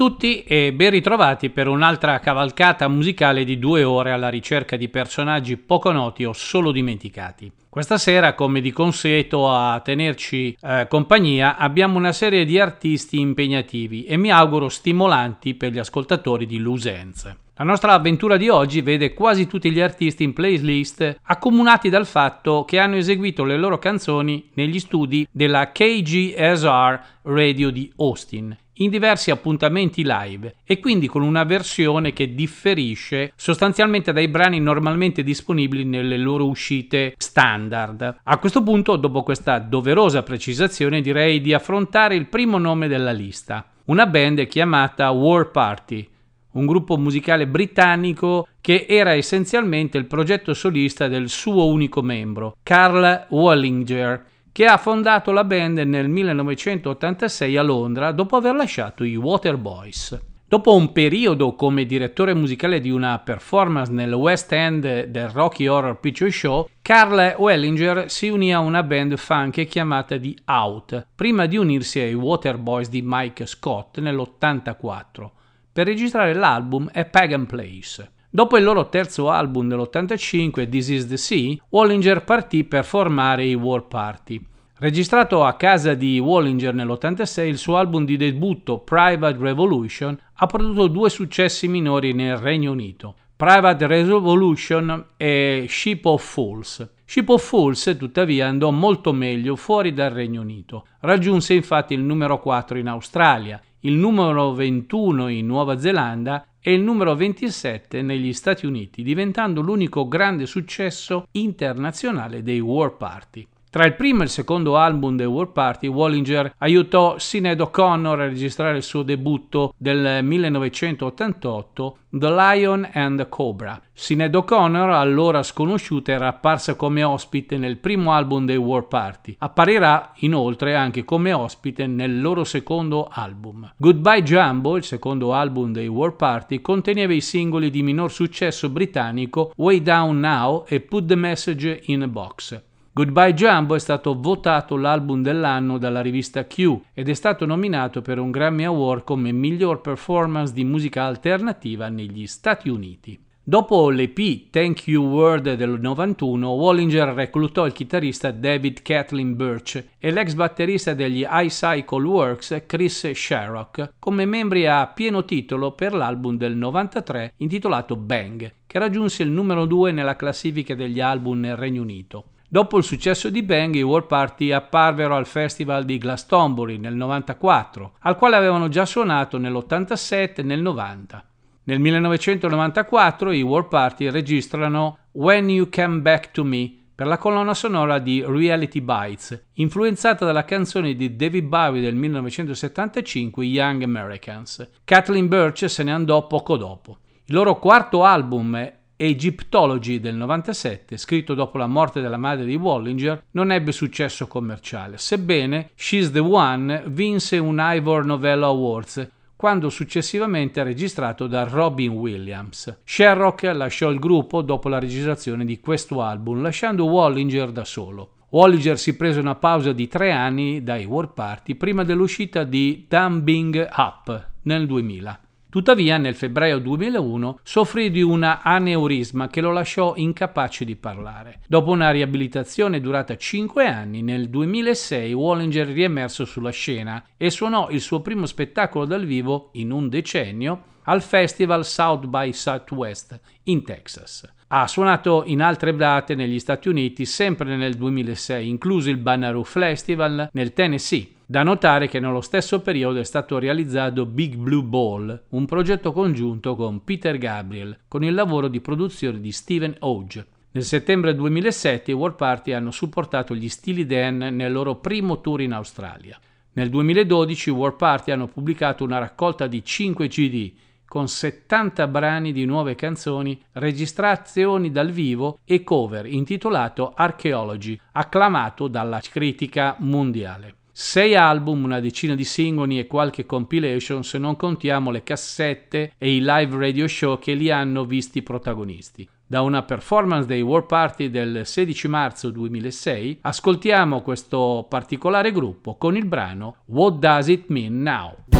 tutti e ben ritrovati per un'altra cavalcata musicale di due ore alla ricerca di personaggi poco noti o solo dimenticati. Questa sera, come di consueto a tenerci eh, compagnia, abbiamo una serie di artisti impegnativi e mi auguro stimolanti per gli ascoltatori di Lusenze. La nostra avventura di oggi vede quasi tutti gli artisti in playlist accomunati dal fatto che hanno eseguito le loro canzoni negli studi della KGSR Radio di Austin in diversi appuntamenti live e quindi con una versione che differisce sostanzialmente dai brani normalmente disponibili nelle loro uscite standard. A questo punto, dopo questa doverosa precisazione, direi di affrontare il primo nome della lista, una band chiamata War Party un gruppo musicale britannico che era essenzialmente il progetto solista del suo unico membro, Carl Wallinger, che ha fondato la band nel 1986 a Londra dopo aver lasciato i Waterboys. Dopo un periodo come direttore musicale di una performance nel West End del Rocky Horror Picture Show, Carl Wellinger si unì a una band funk chiamata The Out, prima di unirsi ai Waterboys di Mike Scott nell'84 per registrare l'album A Pagan Place. Dopo il loro terzo album dell'85, This Is the Sea, Wallinger partì per formare i War Party. Registrato a casa di Wallinger nell'86, il suo album di debutto Private Revolution ha prodotto due successi minori nel Regno Unito. Private Revolution e Ship of Fools. Ship of Fools, tuttavia, andò molto meglio fuori dal Regno Unito. Raggiunse infatti il numero 4 in Australia, il numero 21 in Nuova Zelanda e il numero 27 negli Stati Uniti, diventando l'unico grande successo internazionale dei War Party. Tra il primo e il secondo album dei War Party, Wallinger aiutò Sinead O'Connor a registrare il suo debutto del 1988, The Lion and the Cobra. Sinead O'Connor, allora sconosciuta, era apparsa come ospite nel primo album dei War Party. Apparirà inoltre anche come ospite nel loro secondo album. Goodbye Jumbo, il secondo album dei War Party, conteneva i singoli di minor successo britannico Way Down Now e Put the Message in a Box. Goodbye Jumbo è stato votato l'album dell'anno dalla rivista Q ed è stato nominato per un Grammy Award come miglior performance di musica alternativa negli Stati Uniti. Dopo l'EP Thank You World del 91, Wallinger reclutò il chitarrista David Kathleen Birch e l'ex batterista degli iCycle Works Chris Sharrock come membri a pieno titolo per l'album del 93 intitolato Bang, che raggiunse il numero 2 nella classifica degli album nel Regno Unito. Dopo il successo di Bang, i War Party apparvero al Festival di Glastonbury nel 94, al quale avevano già suonato nell'87 e nel 90. Nel 1994 i War Party registrano When You Come Back to Me per la colonna sonora di Reality Bites, influenzata dalla canzone di David Bowie del 1975 Young Americans. Kathleen Birch se ne andò poco dopo. Il loro quarto album Egyptology del 97, scritto dopo la morte della madre di Wallinger, non ebbe successo commerciale, sebbene She's the One vinse un Ivor Novello Awards quando successivamente registrato da Robin Williams. Sherrock lasciò il gruppo dopo la registrazione di questo album, lasciando Wallinger da solo. Wallinger si prese una pausa di tre anni dai War Party prima dell'uscita di Dumbing Up nel 2000. Tuttavia, nel febbraio 2001 soffrì di una aneurisma che lo lasciò incapace di parlare. Dopo una riabilitazione durata 5 anni, nel 2006 Wallinger riemerso sulla scena e suonò il suo primo spettacolo dal vivo in un decennio al festival South by Southwest in Texas. Ha suonato in altre date negli Stati Uniti sempre nel 2006, incluso il Bonnaroo Festival nel Tennessee da notare che nello stesso periodo è stato realizzato Big Blue Ball, un progetto congiunto con Peter Gabriel, con il lavoro di produzione di Steven Hodge. Nel settembre 2007 i World Party hanno supportato gli Steely Dan nel loro primo tour in Australia. Nel 2012 i World Party hanno pubblicato una raccolta di 5 CD con 70 brani di nuove canzoni, registrazioni dal vivo e cover intitolato Archaeology, acclamato dalla critica mondiale. Sei album, una decina di singoli e qualche compilation se non contiamo le cassette e i live radio show che li hanno visti protagonisti. Da una performance dei World Party del 16 marzo 2006 ascoltiamo questo particolare gruppo con il brano What Does It Mean Now?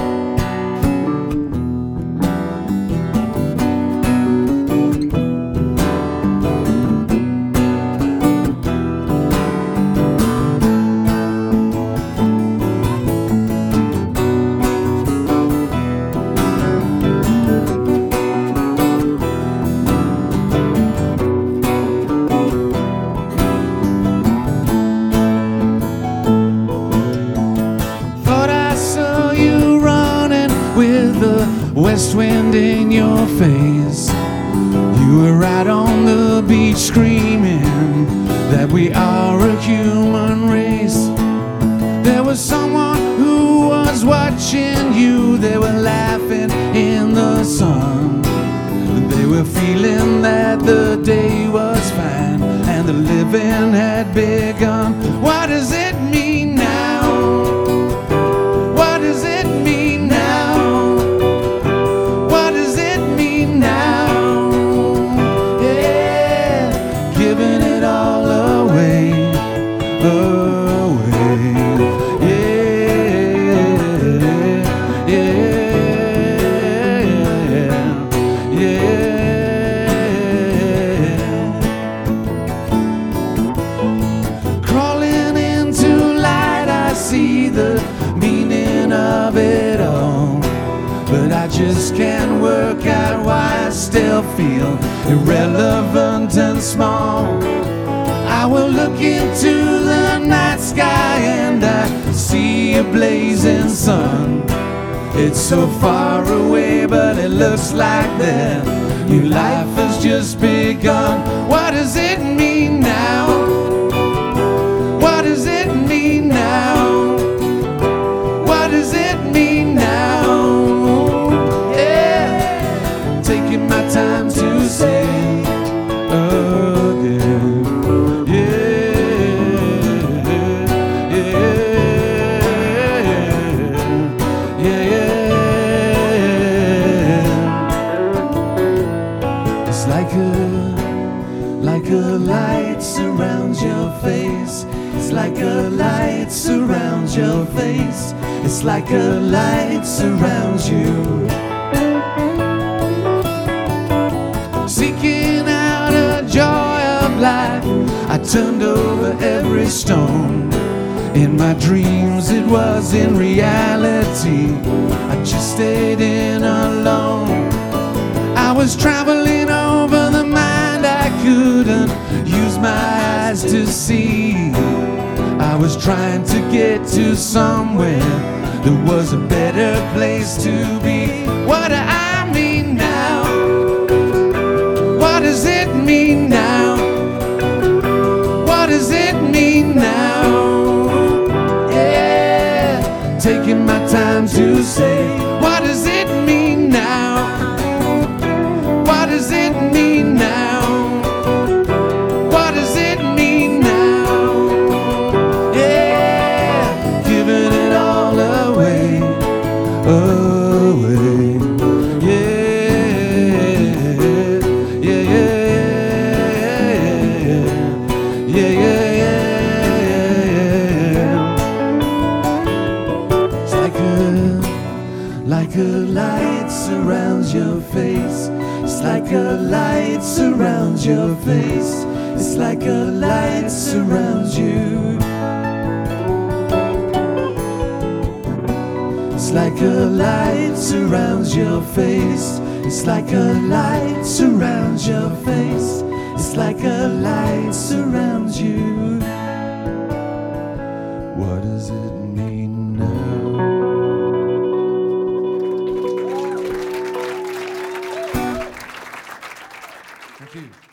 West wind in your face. You were right on the beach screaming that we are a human race. There was someone who was watching you, they were laughing in the sun. They were feeling that the day was fine and the living had begun. Look into the night sky and I see a blazing sun. It's so far away, but it looks like that new life has just begun. What does it mean your face. It's like a light surrounds you. Seeking out a joy of life, I turned over every stone. In my dreams, it was in reality. I just stayed in alone. I was traveling over the mind I couldn't use my eyes to see. Was trying to get to somewhere that was a better place to be. What do I mean now? What does it mean now? What does it mean now? Yeah, taking my time to say, you. It's like a light surrounds your face. It's like a light surrounds your face. It's like a light surrounds you.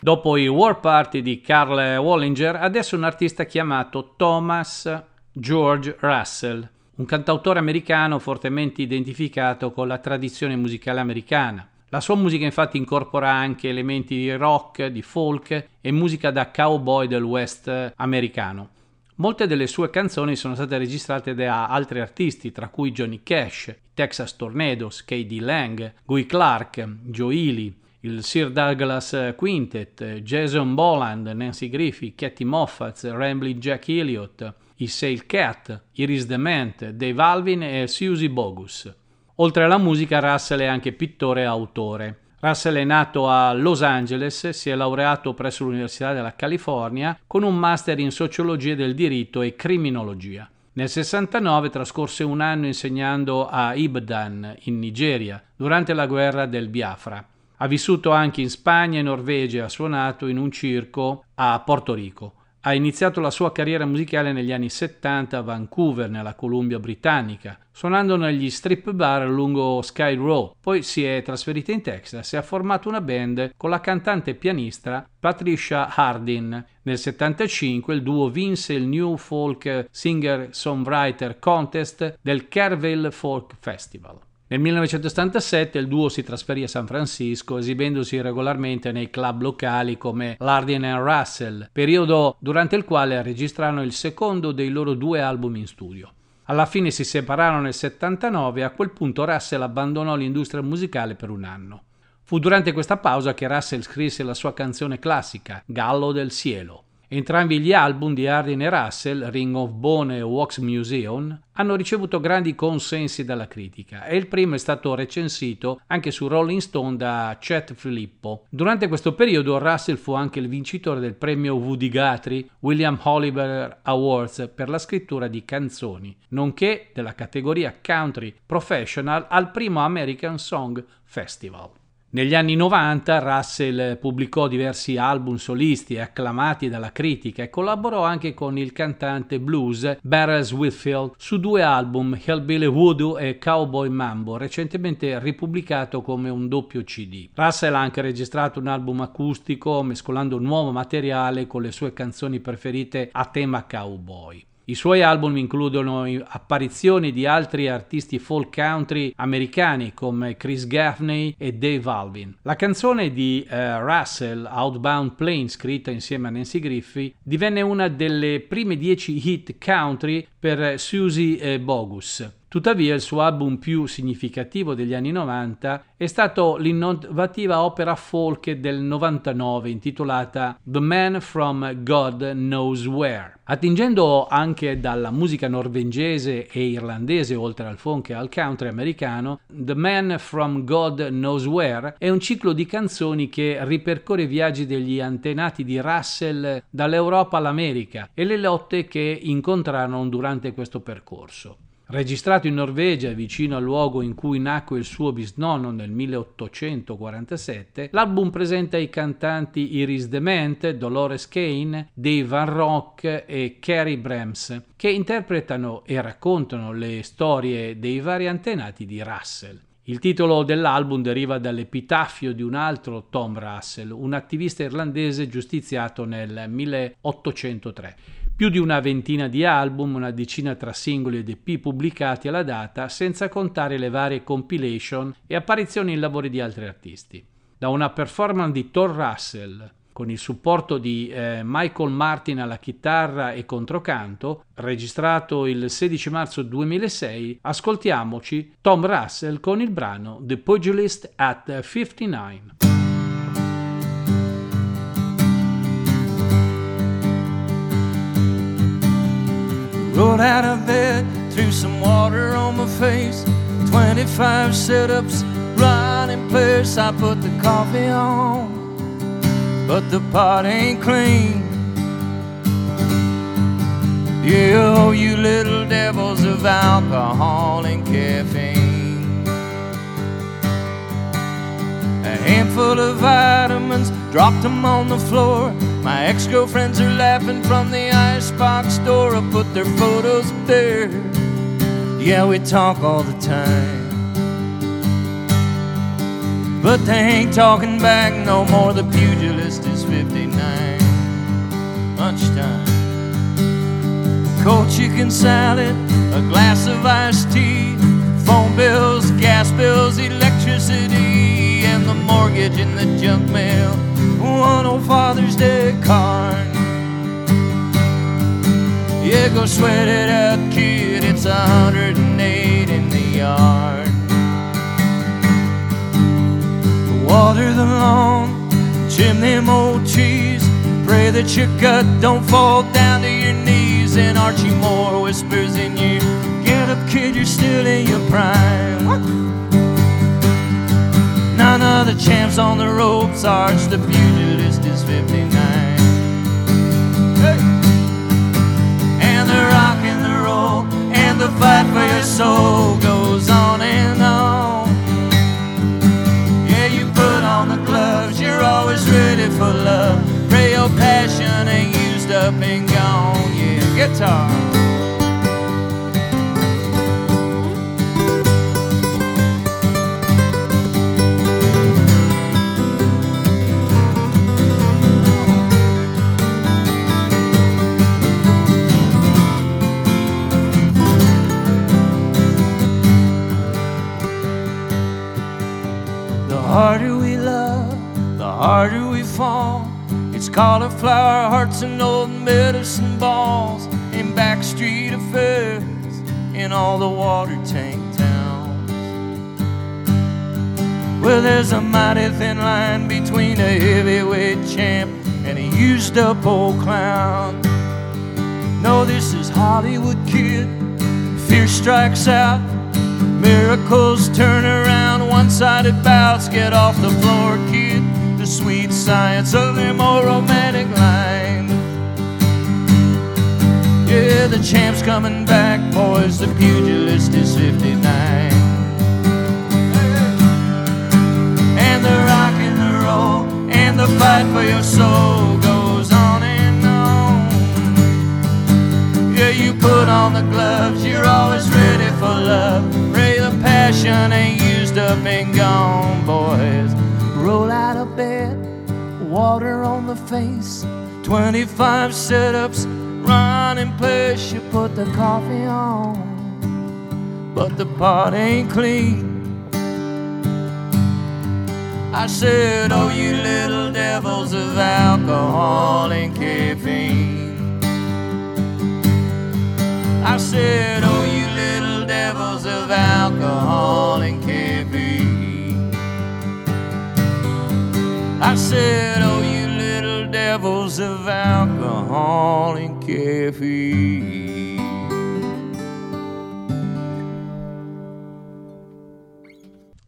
Dopo i War Party di Carl Wallinger, adesso un artista chiamato Thomas George Russell un cantautore americano fortemente identificato con la tradizione musicale americana. La sua musica infatti incorpora anche elementi di rock, di folk e musica da cowboy del west americano. Molte delle sue canzoni sono state registrate da altri artisti, tra cui Johnny Cash, Texas Tornadoes, K.D. Lang, Guy Clark, Joe Ely, il Sir Douglas Quintet, Jason Boland, Nancy Griffith, Katie Moffat, Rambling Jack Elliott, i Sail Cat, Iris Dement, Dave Alvin e Susie Bogus. Oltre alla musica, Russell è anche pittore e autore. Russell è nato a Los Angeles, si è laureato presso l'Università della California con un master in sociologia del diritto e criminologia. Nel 69 trascorse un anno insegnando a Ibadan, in Nigeria, durante la guerra del Biafra. Ha vissuto anche in Spagna e Norvegia ha suonato in un circo a Porto Rico. Ha iniziato la sua carriera musicale negli anni 70 a Vancouver, nella Columbia Britannica, suonando negli strip bar lungo Sky Row. Poi si è trasferita in Texas e ha formato una band con la cantante e pianista Patricia Hardin. Nel 75 il duo vinse il New Folk Singer Songwriter Contest del Kerrville Folk Festival. Nel 1977 il duo si trasferì a San Francisco esibendosi regolarmente nei club locali come Lardin and Russell, periodo durante il quale registrarono il secondo dei loro due album in studio. Alla fine si separarono nel 79 e a quel punto Russell abbandonò l'industria musicale per un anno. Fu durante questa pausa che Russell scrisse la sua canzone classica, Gallo del Cielo. Entrambi gli album di Hardin e Russell, Ring of Bone e Wax Museum, hanno ricevuto grandi consensi dalla critica e il primo è stato recensito anche su Rolling Stone da Chet Filippo. Durante questo periodo Russell fu anche il vincitore del premio Woody Guthrie William Oliver Awards per la scrittura di canzoni, nonché della categoria Country Professional al primo American Song Festival. Negli anni 90 Russell pubblicò diversi album solisti acclamati dalla critica e collaborò anche con il cantante blues Barrels Whitfield su due album Hellbilly Voodoo e Cowboy Mambo, recentemente ripubblicato come un doppio CD. Russell ha anche registrato un album acustico mescolando nuovo materiale con le sue canzoni preferite a tema cowboy. I suoi album includono apparizioni di altri artisti folk country americani come Chris Gaffney e Dave Alvin. La canzone di uh, Russell, Outbound Plane, scritta insieme a Nancy Griffith, divenne una delle prime dieci hit country per Susie Bogus. Tuttavia il suo album più significativo degli anni 90 è stato l'innovativa opera folk del 99 intitolata The Man from God Knows Where. Attingendo anche dalla musica norvegese e irlandese oltre al folk e al country americano, The Man from God Knows Where è un ciclo di canzoni che ripercorre i viaggi degli antenati di Russell dall'Europa all'America e le lotte che incontrarono durante questo percorso. Registrato in Norvegia, vicino al luogo in cui nacque il suo bisnonno nel 1847, l'album presenta i cantanti Iris Dement, Dolores Kane, Dave Van Rock e Carrie Brems, che interpretano e raccontano le storie dei vari antenati di Russell. Il titolo dell'album deriva dall'epitafio di un altro Tom Russell, un attivista irlandese giustiziato nel 1803. Più di una ventina di album, una decina tra singoli ed EP pubblicati alla data, senza contare le varie compilation e apparizioni in lavori di altri artisti. Da una performance di Thor Russell, con il supporto di eh, Michael Martin alla chitarra e controcanto, registrato il 16 marzo 2006, ascoltiamoci Tom Russell con il brano The Pugilist at 59. Rolled out of bed, threw some water on my face. 25 sit ups, running place. I put the coffee on. but the pot ain't clean. You, oh, you little devils of alcohol and caffeine. A handful of vitamins, dropped them on the floor. My ex girlfriends are laughing from the icebox door. I put their photos up there. Yeah, we talk all the time. But they ain't talking back no more. The pugilist is 59. Lunchtime. Cold chicken salad, a glass of iced tea, phone bills, gas bills, electricity, and the mortgage in the junk mail. One old oh, Father's Day card. Yeah, go sweat it out, kid. It's a 108 in the yard. Water the lawn, trim them old trees. Pray that your gut don't fall down to your knees. And Archie Moore whispers in you, Get up, kid, you're still in your prime. The champs on the ropes, Arch the pugilist is 59. Hey! And the rock and the roll and the fight for your soul goes on and on. Yeah, you put on the gloves, you're always ready for love. Pray your passion ain't used up and gone. Yeah, guitar. Harder we love, the harder we fall. It's cauliflower hearts and old medicine balls in backstreet affairs in all the water tank towns. Well, there's a mighty thin line between a heavyweight champ and a used up old clown. No, this is Hollywood, kid. Fear strikes out. Miracles turn around, one sided bouts get off the floor, kid. The sweet science of them old romantic lines. Yeah, the champ's coming back, boys. The pugilist is 59. And the rock and the roll and the fight for your soul goes on and on. Yeah, you put on the gloves, you're always ready for love. Passion ain't used up and gone, boys. Roll out of bed, water on the face. 25 setups, run in place. You put the coffee on, but the pot ain't clean. I said, Oh, you little devils of alcohol and caffeine. I said, Oh, you said, Oh, you little devils of alcohol and caffeine.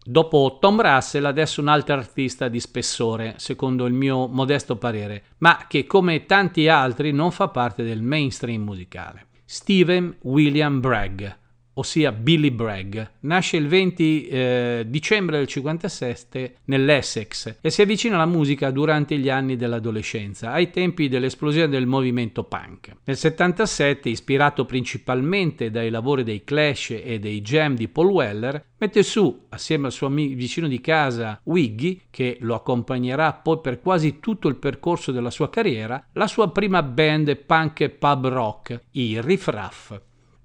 Dopo Tom Russell, adesso un altro artista di spessore, secondo il mio modesto parere, ma che come tanti altri non fa parte del mainstream musicale. Stephen William Bragg, ossia Billy Bragg, nasce il 20 eh, dicembre del 57 nell'Essex e si avvicina alla musica durante gli anni dell'adolescenza, ai tempi dell'esplosione del movimento punk. Nel 77, ispirato principalmente dai lavori dei Clash e dei Jam di Paul Weller, mette su, assieme al suo amico vicino di casa Wiggy, che lo accompagnerà poi per quasi tutto il percorso della sua carriera, la sua prima band punk pub rock, i Riff Raff.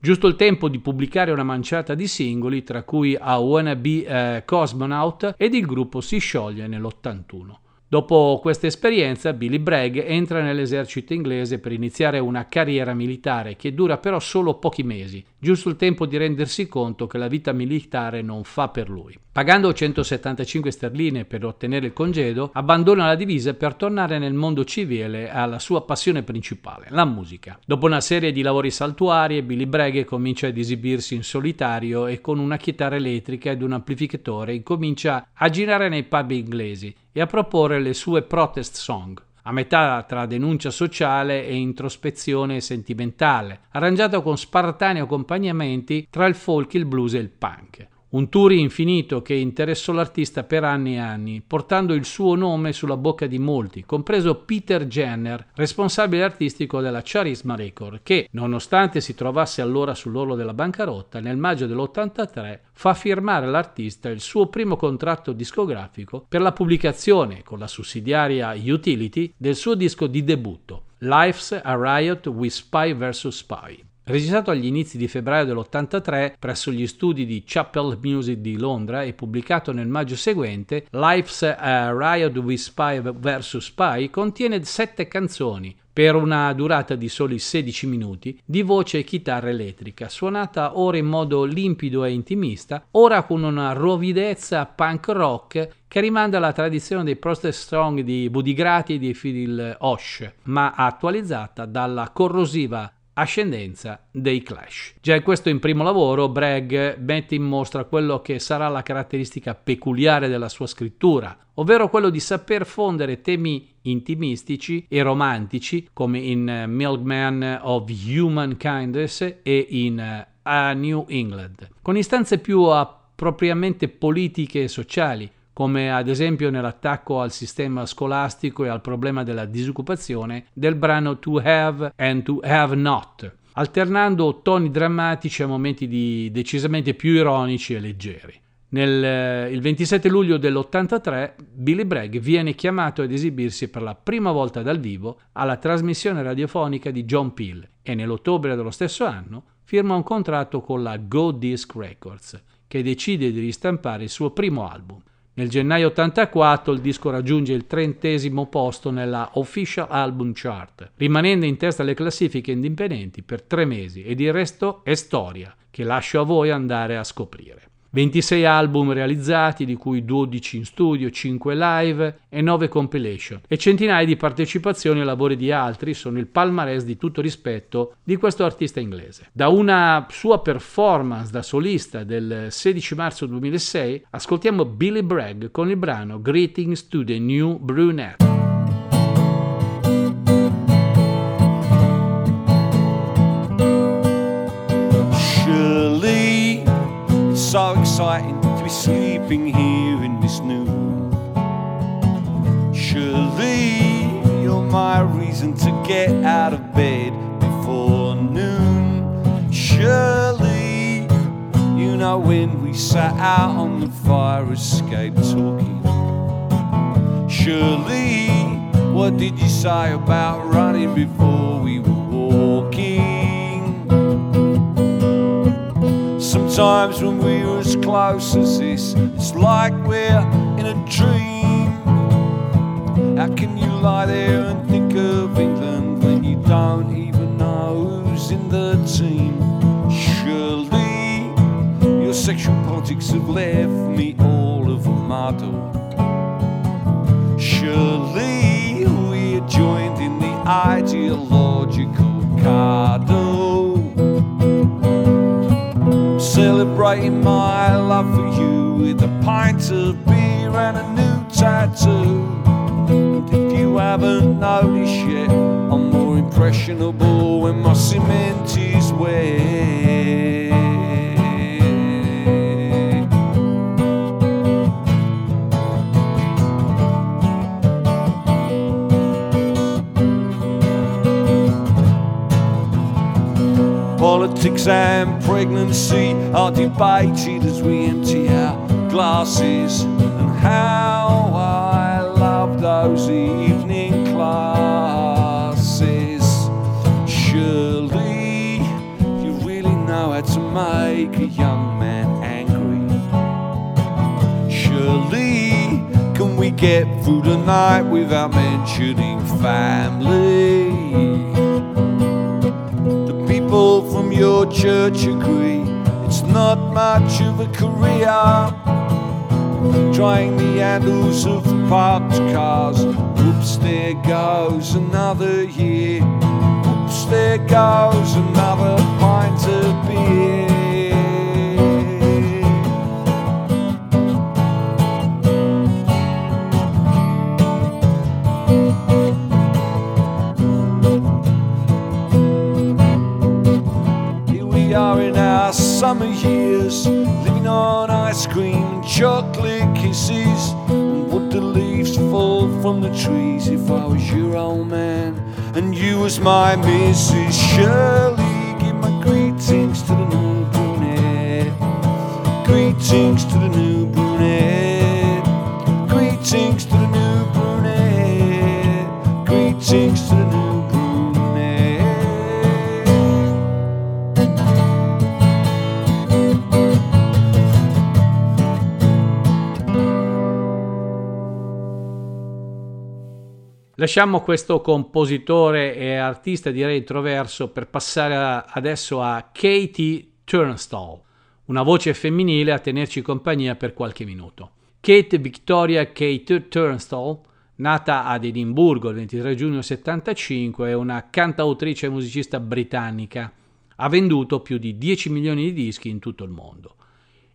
Giusto il tempo di pubblicare una manciata di singoli, tra cui I Wanna Be a Cosmonaut, ed il gruppo si scioglie nell'81. Dopo questa esperienza, Billy Bragg entra nell'esercito inglese per iniziare una carriera militare che dura però solo pochi mesi, giusto il tempo di rendersi conto che la vita militare non fa per lui. Pagando 175 sterline per ottenere il congedo, abbandona la divisa per tornare nel mondo civile alla sua passione principale, la musica. Dopo una serie di lavori saltuari, Billy Bragg comincia ad esibirsi in solitario e con una chitarra elettrica ed un amplificatore incomincia a girare nei pub inglesi e a proporre le sue protest song. a metà tra denuncia sociale e introspezione sentimentale, arrangiato con spartanei accompagnamenti tra il folk, il blues e il punk. Un tour infinito che interessò l'artista per anni e anni, portando il suo nome sulla bocca di molti, compreso Peter Jenner, responsabile artistico della Charisma Record, che, nonostante si trovasse allora sull'orlo della bancarotta, nel maggio dell'83 fa firmare all'artista il suo primo contratto discografico per la pubblicazione, con la sussidiaria Utility, del suo disco di debutto, Life's a Riot with Spy vs. Spy. Registrato agli inizi di febbraio dell'83 presso gli studi di Chapel Music di Londra e pubblicato nel maggio seguente, Life's a Riot with Spy vs. Spy contiene sette canzoni, per una durata di soli 16 minuti, di voce e chitarra elettrica, suonata ora in modo limpido e intimista, ora con una rovidezza punk rock che rimanda alla tradizione dei Protest Strong di Buddy Grati e di Phil Osh, ma attualizzata dalla corrosiva ascendenza dei Clash. Già in questo in primo lavoro Bragg mette in mostra quello che sarà la caratteristica peculiare della sua scrittura, ovvero quello di saper fondere temi intimistici e romantici come in Milkman of Human Kindness e in A New England, con istanze più appropriamente politiche e sociali, come ad esempio nell'attacco al sistema scolastico e al problema della disoccupazione del brano To Have and To Have Not, alternando toni drammatici a momenti di decisamente più ironici e leggeri. Nel, eh, il 27 luglio dell'83 Billy Bragg viene chiamato ad esibirsi per la prima volta dal vivo alla trasmissione radiofonica di John Peel e nell'ottobre dello stesso anno firma un contratto con la Go Disc Records che decide di ristampare il suo primo album. Nel gennaio 84 il disco raggiunge il trentesimo posto nella Official Album Chart, rimanendo in testa alle classifiche indipendenti per tre mesi ed il resto è storia, che lascio a voi andare a scoprire. 26 album realizzati, di cui 12 in studio, 5 live e 9 compilation, e centinaia di partecipazioni ai lavori di altri sono il palmarès di tutto rispetto di questo artista inglese. Da una sua performance da solista del 16 marzo 2006 ascoltiamo Billy Bragg con il brano Greetings to the New Brunette. Exciting to be sleeping here in this new room. Surely you're my reason to get out of bed before noon. Surely you know when we sat out on the fire escape talking. Surely what did you say about running before we were Sometimes when we're as close as this, it's like we're in a dream. How can you lie there and think of England when you don't even know who's in the team? Surely your sexual politics have left me all of a muddle. Surely we're joined in the ideological cardle celebrating my love for you with a pint of beer and a new tattoo. And if you haven't noticed yet, I'm more impressionable when my cement is wet. Politics and pregnancy are debated as we empty our glasses. And how I love those evening classes. Surely you really know how to make a young man angry. Surely can we get through the night without mentioning family? People from your church agree it's not much of a career. Trying the handles of parked cars. Oops, there goes another year. Oops, there goes another pint of beer. Summer years, living on ice cream and chocolate kisses. And would the leaves fall from the trees if I was your old man and you was my Mrs. Shirley? Give my greetings to the new brunette. Greetings to the new brunette. Greetings to the new brunette. Greetings to Lasciamo questo compositore e artista direi introverso per passare adesso a Katie Turnstall, una voce femminile a tenerci compagnia per qualche minuto. Kate Victoria Kate Turnstall, nata ad Edimburgo il 23 giugno 1975, è una cantautrice e musicista britannica. Ha venduto più di 10 milioni di dischi in tutto il mondo.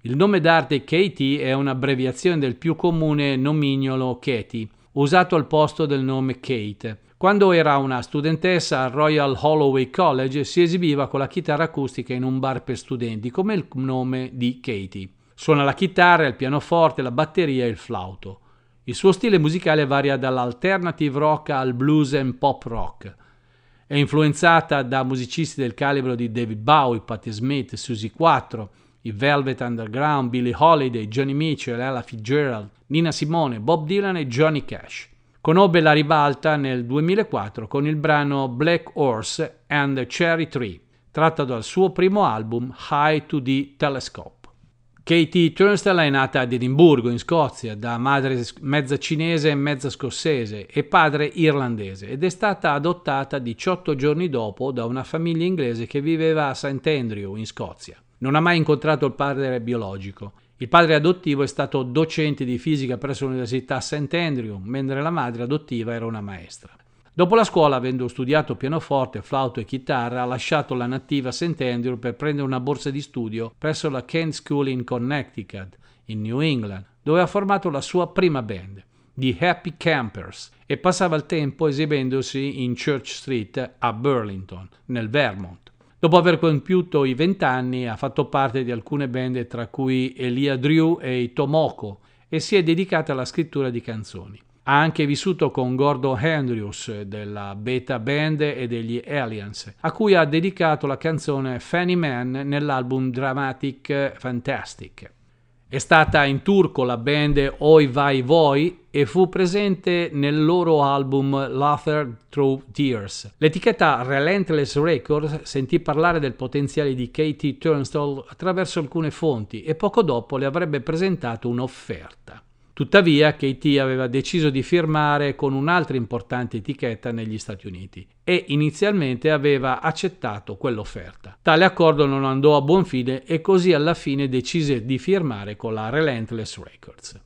Il nome d'arte Katie è un'abbreviazione del più comune nomignolo Katie, usato al posto del nome Kate. Quando era una studentessa al Royal Holloway College si esibiva con la chitarra acustica in un bar per studenti come il nome di Katie. Suona la chitarra, il pianoforte, la batteria e il flauto. Il suo stile musicale varia dall'alternative rock al blues and pop rock. È influenzata da musicisti del calibro di David Bowie, Patti Smith, Susie 4, i Velvet Underground, Billie Holiday, Johnny Mitchell, Ella Fitzgerald, Nina Simone, Bob Dylan e Johnny Cash. Conobbe la ribalta nel 2004 con il brano Black Horse and Cherry Tree, tratto dal suo primo album High to the Telescope. Katie Turnstall è nata ad Edimburgo, in Scozia, da madre mezza cinese e mezza scozzese e padre irlandese ed è stata adottata 18 giorni dopo da una famiglia inglese che viveva a St. Andrew, in Scozia. Non ha mai incontrato il padre biologico. Il padre adottivo è stato docente di fisica presso l'Università St. Andrew, mentre la madre adottiva era una maestra. Dopo la scuola, avendo studiato pianoforte, flauto e chitarra, ha lasciato la nativa St. Andrew per prendere una borsa di studio presso la Kent School in Connecticut, in New England, dove ha formato la sua prima band, The Happy Campers, e passava il tempo esibendosi in Church Street a Burlington, nel Vermont. Dopo aver compiuto i vent'anni ha fatto parte di alcune band tra cui Elia Drew e i Tomoko e si è dedicata alla scrittura di canzoni. Ha anche vissuto con Gordon Andrews della Beta Band e degli Aliens, a cui ha dedicato la canzone Fanny Man nell'album Dramatic Fantastic. È stata in tour con la band Oi Vai Voi e fu presente nel loro album Laughter Through Tears. L'etichetta Relentless Records sentì parlare del potenziale di Katie Turnstall attraverso alcune fonti e poco dopo le avrebbe presentato un'offerta. Tuttavia, Katie aveva deciso di firmare con un'altra importante etichetta negli Stati Uniti e inizialmente aveva accettato quell'offerta. Tale accordo non andò a buon fine e così alla fine decise di firmare con la Relentless Records.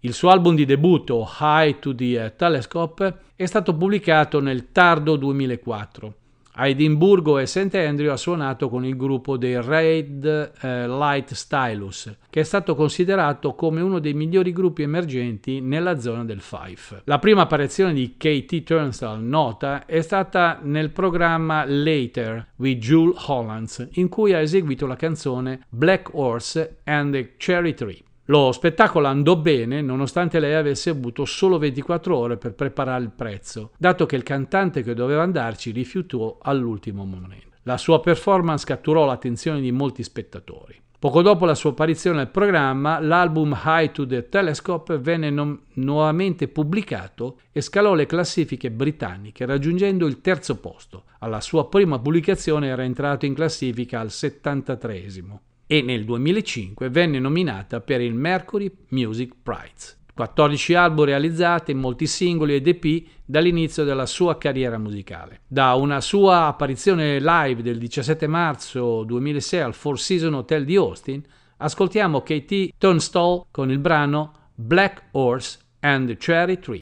Il suo album di debutto, High to the Telescope, è stato pubblicato nel tardo 2004 a Edimburgo e St. Andrew ha suonato con il gruppo dei Raid eh, Light Stylus, che è stato considerato come uno dei migliori gruppi emergenti nella zona del Fife. La prima apparizione di KT Turnstall nota è stata nel programma Later with Jules Hollands, in cui ha eseguito la canzone Black Horse and the Cherry Tree. Lo spettacolo andò bene nonostante lei avesse avuto solo 24 ore per preparare il prezzo, dato che il cantante che doveva andarci rifiutò all'ultimo momento. La sua performance catturò l'attenzione di molti spettatori. Poco dopo la sua apparizione al programma, l'album High to the Telescope venne nom- nuovamente pubblicato e scalò le classifiche britanniche, raggiungendo il terzo posto. Alla sua prima pubblicazione era entrato in classifica al 73 e nel 2005 venne nominata per il Mercury Music Prize. 14 album realizzati, molti singoli ed EP dall'inizio della sua carriera musicale. Da una sua apparizione live del 17 marzo 2006 al Four Seasons Hotel di Austin, ascoltiamo KT Turnstall con il brano Black Horse and the Cherry Tree.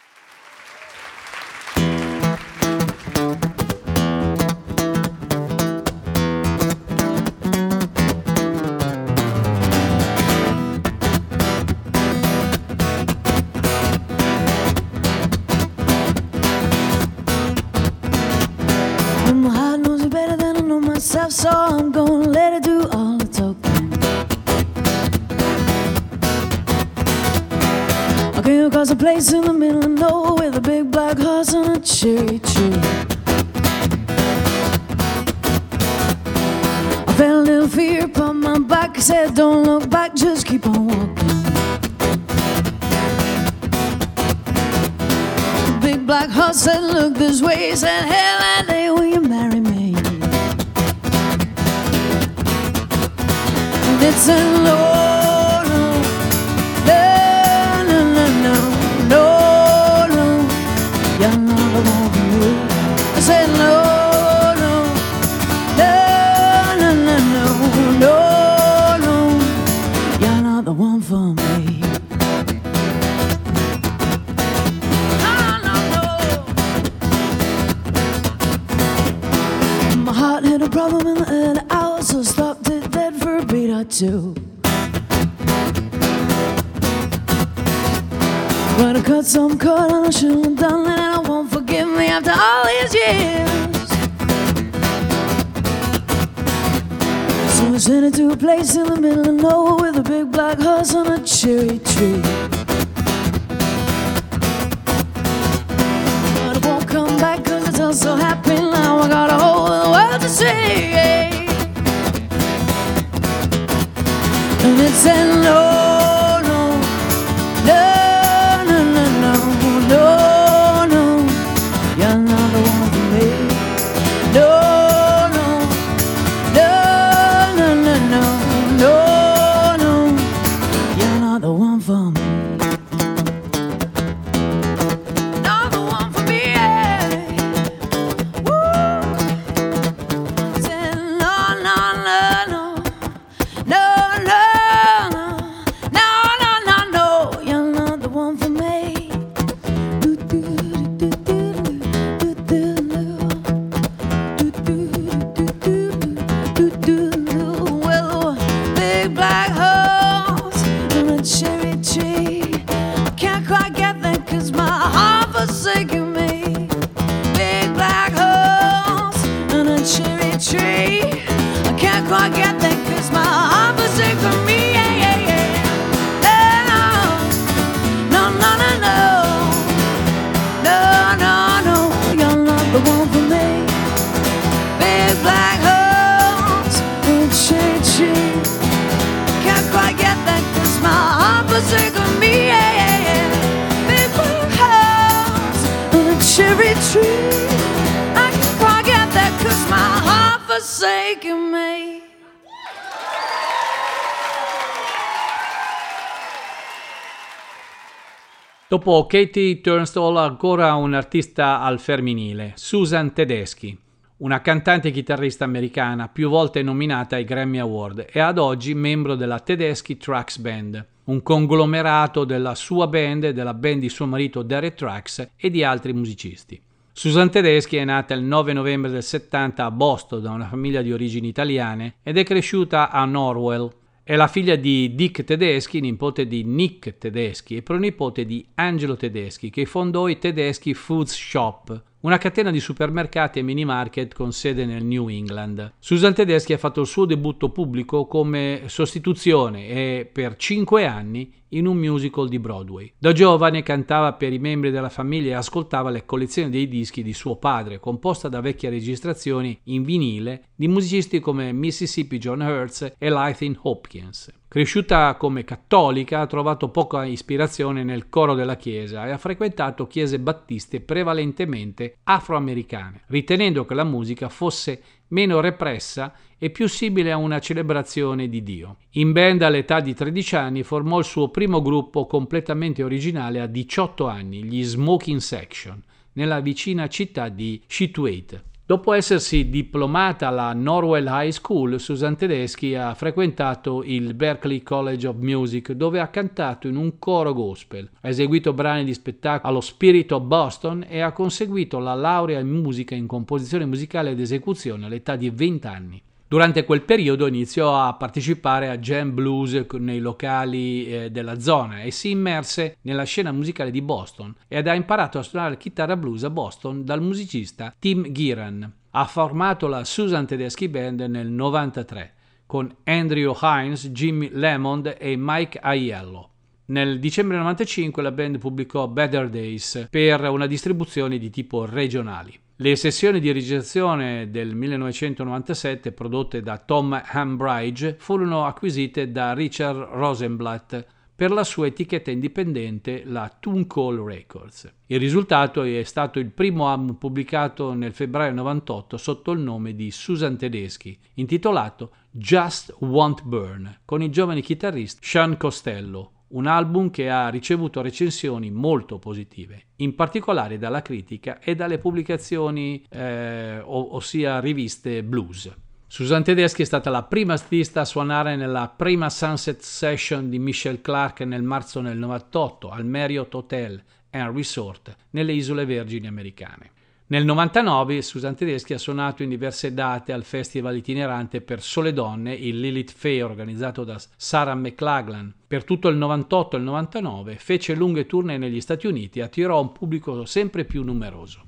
Dopo Katie Turnstall ancora un'artista al femminile, Susan Tedeschi, una cantante e chitarrista americana più volte nominata ai Grammy Award e ad oggi membro della Tedeschi Trucks Band, un conglomerato della sua band e della band di suo marito Derek Trucks e di altri musicisti. Susan Tedeschi è nata il 9 novembre del 70 a Boston da una famiglia di origini italiane ed è cresciuta a Norwell, è la figlia di Dick Tedeschi, nipote di Nick Tedeschi e pronipote di Angelo Tedeschi, che fondò i Tedeschi Foods Shop, una catena di supermercati e mini market con sede nel New England. Susan Tedeschi ha fatto il suo debutto pubblico come sostituzione e per cinque anni in un musical di Broadway. Da giovane cantava per i membri della famiglia e ascoltava le collezioni dei dischi di suo padre, composta da vecchie registrazioni in vinile di musicisti come Mississippi John Hurts e Lythin Hopkins. Cresciuta come cattolica, ha trovato poca ispirazione nel coro della Chiesa e ha frequentato chiese battiste prevalentemente afroamericane, ritenendo che la musica fosse meno repressa e più simile a una celebrazione di Dio. In band all'età di 13 anni formò il suo primo gruppo completamente originale a 18 anni, gli Smoking Section, nella vicina città di Scituate. Dopo essersi diplomata alla Norwell High School, Susan Tedeschi ha frequentato il Berklee College of Music dove ha cantato in un coro gospel, ha eseguito brani di spettacolo allo Spirit of Boston e ha conseguito la laurea in musica in composizione musicale ed esecuzione all'età di 20 anni. Durante quel periodo iniziò a partecipare a jam blues nei locali eh, della zona e si immerse nella scena musicale di Boston ed ha imparato a suonare chitarra blues a Boston dal musicista Tim Giran. Ha formato la Susan Tedeschi Band nel 1993 con Andrew Hines, Jimmy Lemond e Mike Aiello. Nel dicembre 95 la band pubblicò Better Days per una distribuzione di tipo regionali. Le sessioni di registrazione del 1997 prodotte da Tom Hambridge furono acquisite da Richard Rosenblatt per la sua etichetta indipendente, la Toon Call Records. Il risultato è stato il primo album pubblicato nel febbraio 98 sotto il nome di Susan Tedeschi, intitolato Just Won't Burn, con il giovane chitarrista Sean Costello, un album che ha ricevuto recensioni molto positive, in particolare dalla critica e dalle pubblicazioni, eh, ossia riviste blues. Susan Tedeschi è stata la prima artista a suonare nella prima Sunset Session di Michelle Clark nel marzo del 98 al Marriott Hotel and Resort nelle Isole Vergini americane. Nel 99 Susan Tedeschi ha suonato in diverse date al festival itinerante per sole donne, il Lilith Fair organizzato da Sarah McLaglan. Per tutto il 98 e il 99 fece lunghe tournée negli Stati Uniti e attirò un pubblico sempre più numeroso.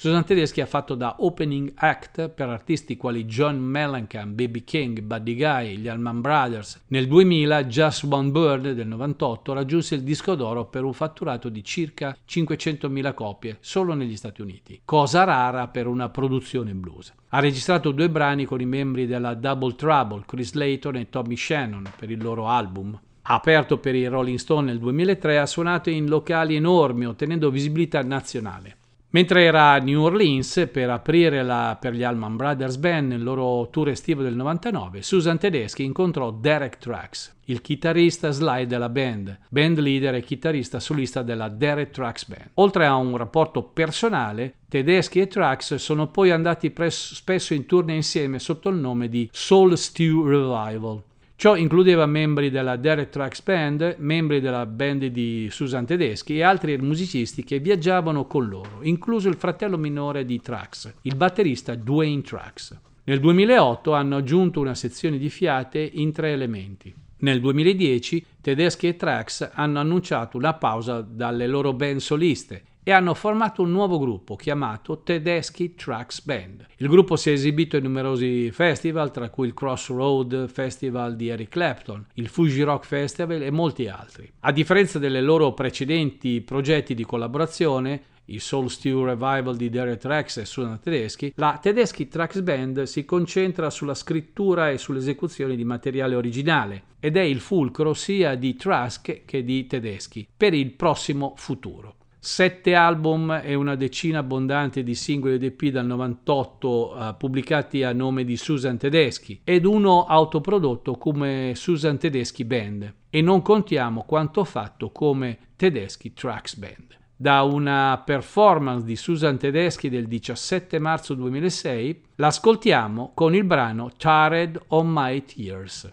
Susan Tedeschi ha fatto da opening act per artisti quali John Mellencamp, Baby King, Buddy Guy, gli Allman Brothers. Nel 2000 Just One Bird del 98 raggiunse il disco d'oro per un fatturato di circa 500.000 copie solo negli Stati Uniti, cosa rara per una produzione blues. Ha registrato due brani con i membri della Double Trouble, Chris Layton e Tommy Shannon, per il loro album. Aperto per i Rolling Stone nel 2003 e ha suonato in locali enormi, ottenendo visibilità nazionale. Mentre era a New Orleans per aprire la, per gli Allman Brothers Band nel loro tour estivo del 99, Susan Tedeschi incontrò Derek Trax, il chitarrista slide della band, band leader e chitarrista solista della Derek Trax Band. Oltre a un rapporto personale, Tedeschi e Trax sono poi andati pres- spesso in tournée insieme sotto il nome di Soul Stew Revival, Ciò includeva membri della Derek Trax Band, membri della band di Susan Tedeschi e altri musicisti che viaggiavano con loro, incluso il fratello minore di Trax, il batterista Dwayne Trax. Nel 2008 hanno aggiunto una sezione di fiate in tre elementi. Nel 2010 Tedeschi e Trax hanno annunciato una pausa dalle loro band soliste e hanno formato un nuovo gruppo chiamato Tedeschi Tracks Band. Il gruppo si è esibito in numerosi festival, tra cui il Crossroad Festival di Eric Clapton, il Fuji Rock Festival e molti altri. A differenza delle loro precedenti progetti di collaborazione, il Soul Stew Revival di Derek Rex e Susan Tedeschi, la Tedeschi Tracks Band si concentra sulla scrittura e sull'esecuzione di materiale originale ed è il fulcro sia di Trask che di Tedeschi per il prossimo futuro sette album e una decina abbondante di singoli ed EP dal 98 uh, pubblicati a nome di Susan Tedeschi ed uno autoprodotto come Susan Tedeschi Band e non contiamo quanto fatto come Tedeschi Tracks Band. Da una performance di Susan Tedeschi del 17 marzo 2006 l'ascoltiamo con il brano Tired on My Tears.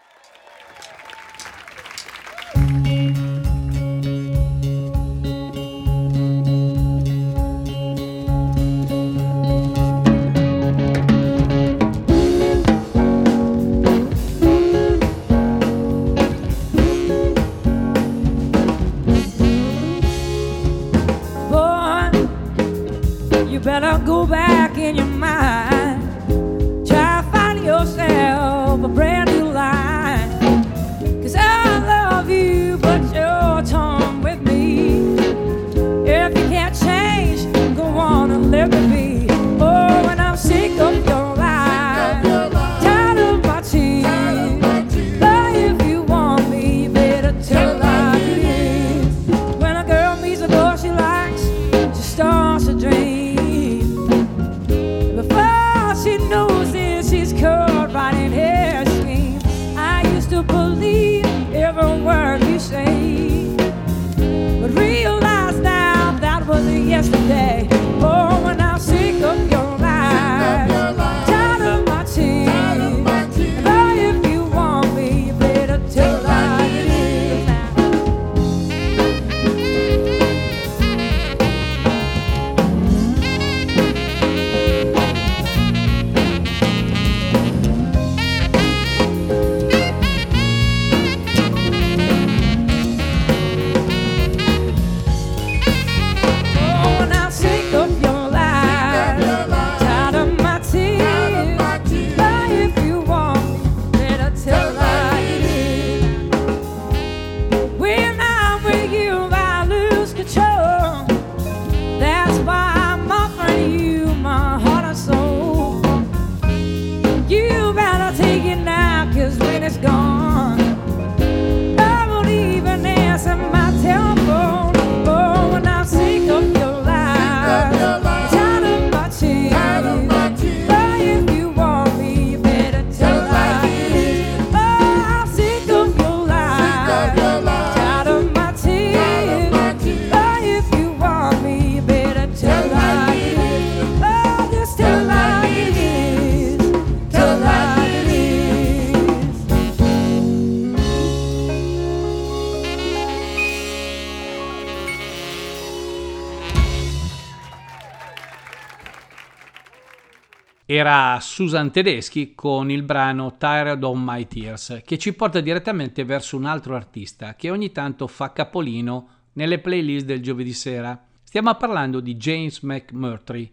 Era Susan Tedeschi con il brano Tired of My Tears, che ci porta direttamente verso un altro artista che ogni tanto fa capolino nelle playlist del giovedì sera. Stiamo parlando di James McMurtry,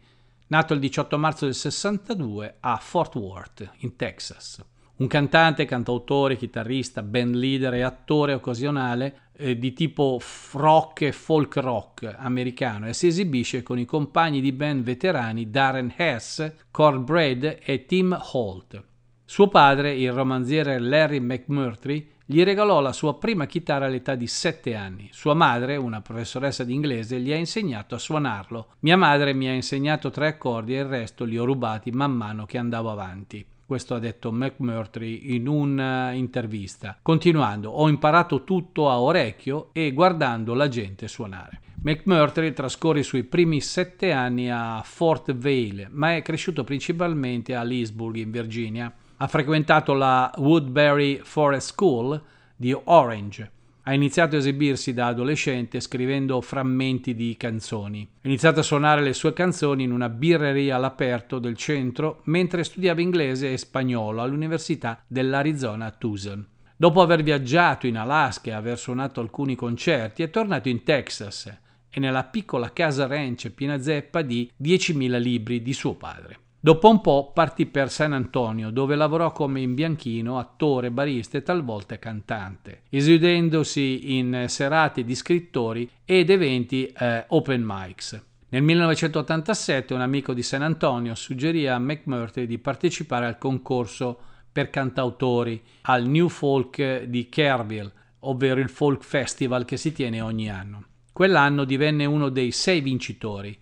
nato il 18 marzo del 62 a Fort Worth, in Texas. Un cantante, cantautore, chitarrista, band leader e attore occasionale eh, di tipo rock e folk rock americano e si esibisce con i compagni di band veterani Darren Hess, Cornbread e Tim Holt. Suo padre, il romanziere Larry McMurtry, gli regalò la sua prima chitarra all'età di 7 anni. Sua madre, una professoressa di inglese, gli ha insegnato a suonarlo. Mia madre mi ha insegnato tre accordi e il resto li ho rubati man mano che andavo avanti. Questo ha detto McMurtry in un'intervista. Continuando, ho imparato tutto a orecchio e guardando la gente suonare. McMurtry trascorre i suoi primi sette anni a Fort Vale, ma è cresciuto principalmente a Leesburg, in Virginia. Ha frequentato la Woodbury Forest School di Orange ha iniziato a esibirsi da adolescente scrivendo frammenti di canzoni. Ha iniziato a suonare le sue canzoni in una birreria all'aperto del centro mentre studiava inglese e spagnolo all'Università dell'Arizona a Tucson. Dopo aver viaggiato in Alaska e aver suonato alcuni concerti, è tornato in Texas e nella piccola casa ranch piena zeppa di 10.000 libri di suo padre. Dopo un po' partì per San Antonio, dove lavorò come imbianchino, attore, barista e talvolta cantante, esaudendosi in serate di scrittori ed eventi eh, open mics. Nel 1987 un amico di San Antonio suggerì a McMurtry di partecipare al concorso per cantautori al New Folk di Kerrville, ovvero il folk festival che si tiene ogni anno. Quell'anno divenne uno dei sei vincitori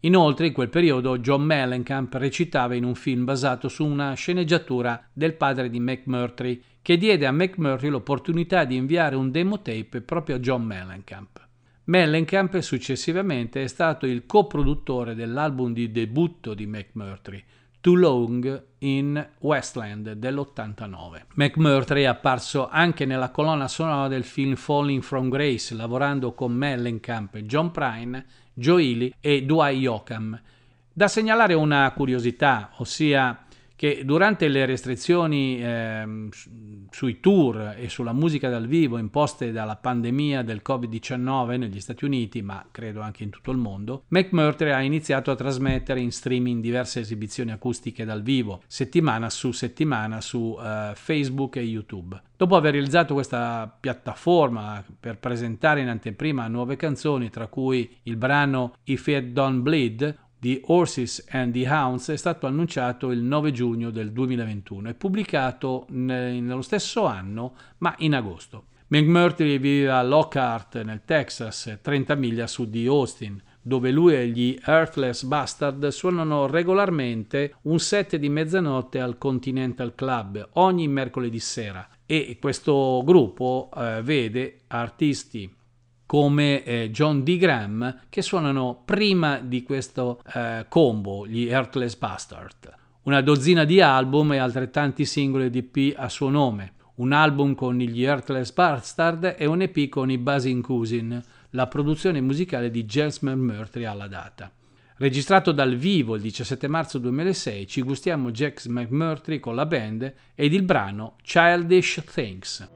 Inoltre, in quel periodo, John Mellencamp recitava in un film basato su una sceneggiatura del padre di McMurtry, che diede a McMurtry l'opportunità di inviare un demo tape proprio a John Mellencamp. Mellencamp successivamente è stato il coproduttore dell'album di debutto di McMurtry, Too Long in Westland dell'89. McMurtry è apparso anche nella colonna sonora del film Falling from Grace, lavorando con Mellencamp, John Prine Joe e Dwight Yoakam. Da segnalare una curiosità, ossia che durante le restrizioni eh, sui tour e sulla musica dal vivo imposte dalla pandemia del Covid-19 negli Stati Uniti, ma credo anche in tutto il mondo, McMurtry ha iniziato a trasmettere in streaming diverse esibizioni acustiche dal vivo, settimana su settimana su eh, Facebook e YouTube. Dopo aver realizzato questa piattaforma per presentare in anteprima nuove canzoni, tra cui il brano If It Don't Bleed, The Horses and the Hounds è stato annunciato il 9 giugno del 2021 e pubblicato nello stesso anno, ma in agosto. McMurtry vive a Lockhart, nel Texas, 30 miglia a sud di Austin, dove lui e gli Earthless Bastard suonano regolarmente un set di mezzanotte al Continental Club ogni mercoledì sera e questo gruppo eh, vede artisti come eh, John D. Graham che suonano prima di questo eh, combo, gli Heartless Bastard. Una dozzina di album e altrettanti singoli ed EP a suo nome, un album con gli Heartless Bastard e un EP con i Buzzing Cousin, la produzione musicale di James McMurtry alla data. Registrato dal vivo il 17 marzo 2006, ci gustiamo Jax McMurtry con la band ed il brano Childish Things.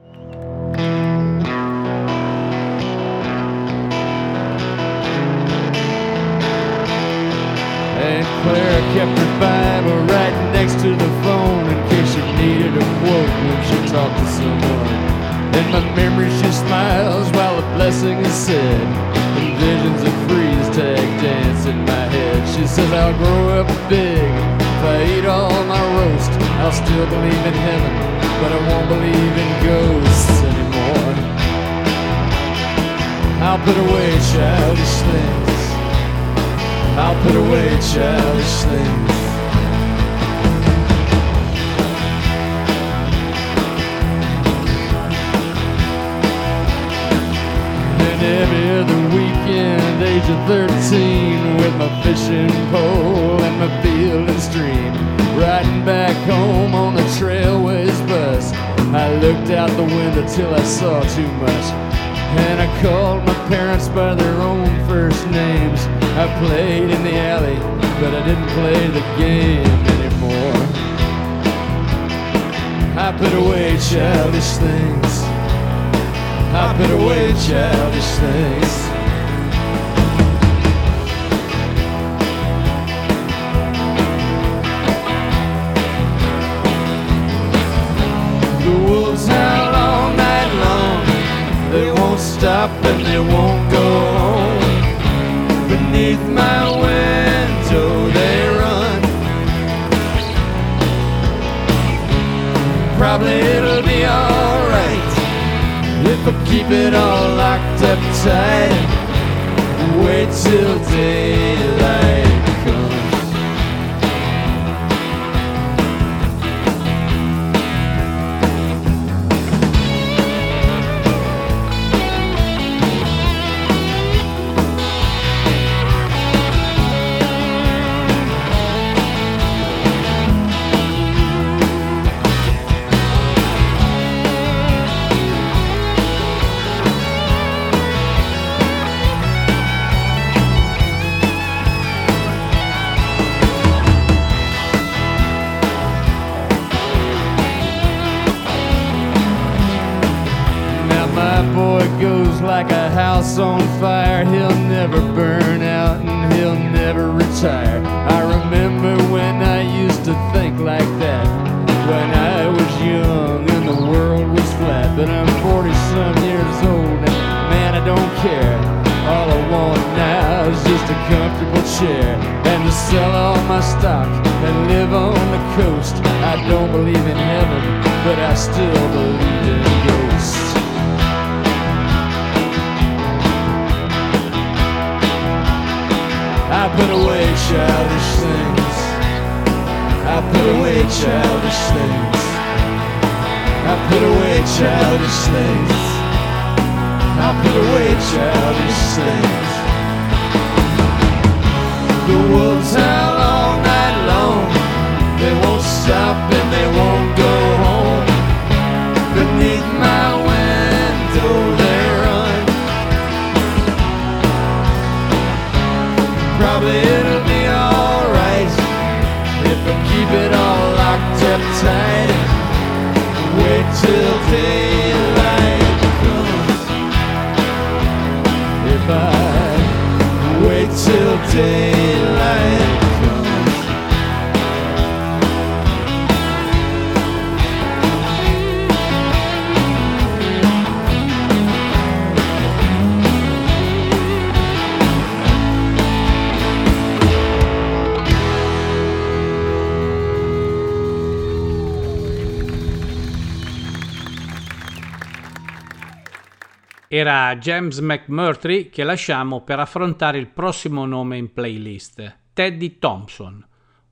Claire kept her Bible right next to the phone in case she needed a quote when she talked to someone. In my memory, she smiles while a blessing is said. And visions of freeze tag dance in my head. She says, I'll grow up big. If I eat all my roast, I'll still believe in heaven. But I won't believe in ghosts anymore. I'll put away childish things. I'll put away childish things. And every other weekend, age of 13, with my fishing pole and my field and stream, riding back home on the trailways bus. I looked out the window till I saw too much. And I called my parents by their own first names. I played in the alley, but I didn't play the game anymore. I put away childish things. I put away childish things. The wolves and they won't go home. Beneath my window they run. Probably it'll be alright if I keep it all locked up tight. Wait till daylight childish things. I put away childish things. The wolves Era James McMurtry che lasciamo per affrontare il prossimo nome in playlist, Teddy Thompson,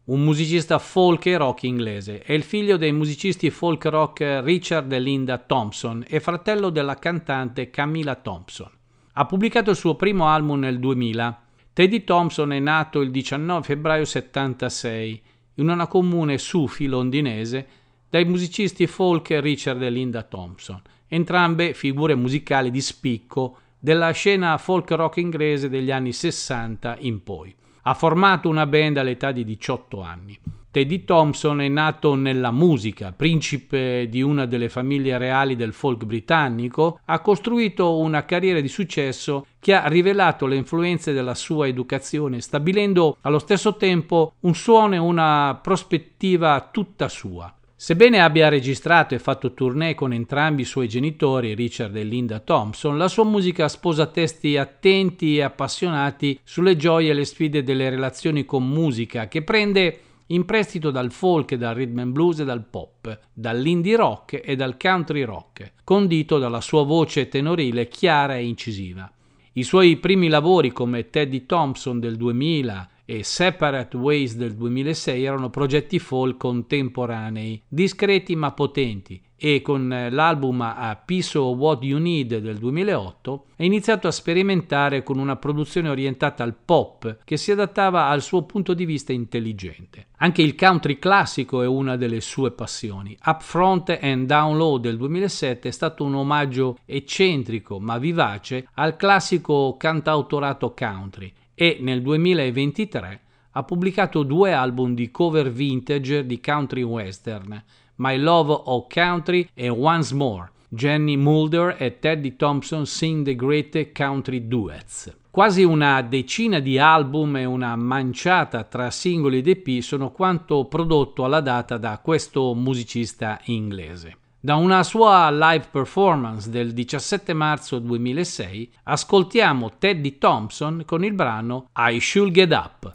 un musicista folk e rock inglese. È il figlio dei musicisti folk rock Richard e Linda Thompson e fratello della cantante Camilla Thompson. Ha pubblicato il suo primo album nel 2000. Teddy Thompson è nato il 19 febbraio 76 in una comune sufi londinese dai musicisti folk Richard e Linda Thompson, entrambe figure musicali di spicco della scena folk rock inglese degli anni 60 in poi. Ha formato una band all'età di 18 anni. Teddy Thompson è nato nella musica, principe di una delle famiglie reali del folk britannico, ha costruito una carriera di successo che ha rivelato le influenze della sua educazione, stabilendo allo stesso tempo un suono e una prospettiva tutta sua. Sebbene abbia registrato e fatto tournée con entrambi i suoi genitori, Richard e Linda Thompson, la sua musica sposa testi attenti e appassionati sulle gioie e le sfide delle relazioni con musica, che prende in prestito dal folk, dal rhythm and blues e dal pop, dall'indie rock e dal country rock, condito dalla sua voce tenorile chiara e incisiva. I suoi primi lavori come Teddy Thompson del 2000 e Separate Ways del 2006 erano progetti folk contemporanei, discreti ma potenti, e con l'album A Piece of What You Need del 2008 è iniziato a sperimentare con una produzione orientata al pop che si adattava al suo punto di vista intelligente. Anche il country classico è una delle sue passioni. Upfront and Down Low del 2007 è stato un omaggio eccentrico ma vivace al classico cantautorato country e nel 2023 ha pubblicato due album di cover vintage di country western, My Love of Country e Once More. Jenny Mulder e Teddy Thompson sing the great country duets. Quasi una decina di album e una manciata tra singoli ed EP sono quanto prodotto alla data da questo musicista inglese. Da una sua live performance del 17 marzo 2006 ascoltiamo Teddy Thompson con il brano I Should Get Up.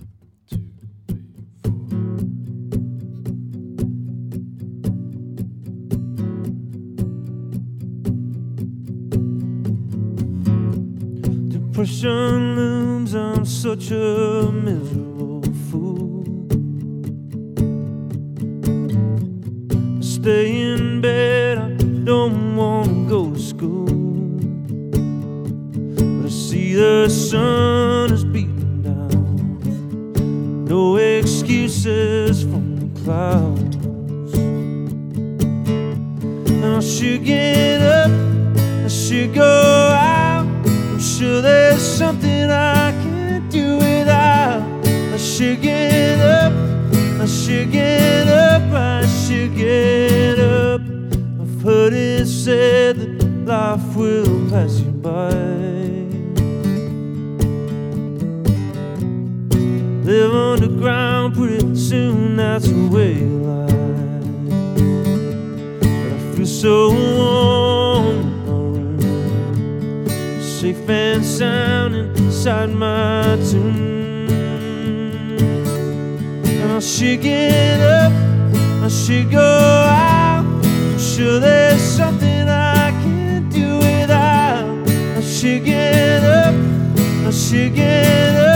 Depression looms, I'm such a miserable fool. Stay in bed, I don't want to go to school. But I see the sun is beating down. No excuses from the clouds. And I should get up, I should go out. I'm sure there's something I can't do without. I should get up, I should get up, I should get heard it said that life will pass you by. Live underground pretty soon, that's the way life. But I feel so warm safe and sound inside my tomb. And I should get up, I should go out. Sure there's something I can't do without. I should get up, I should get up,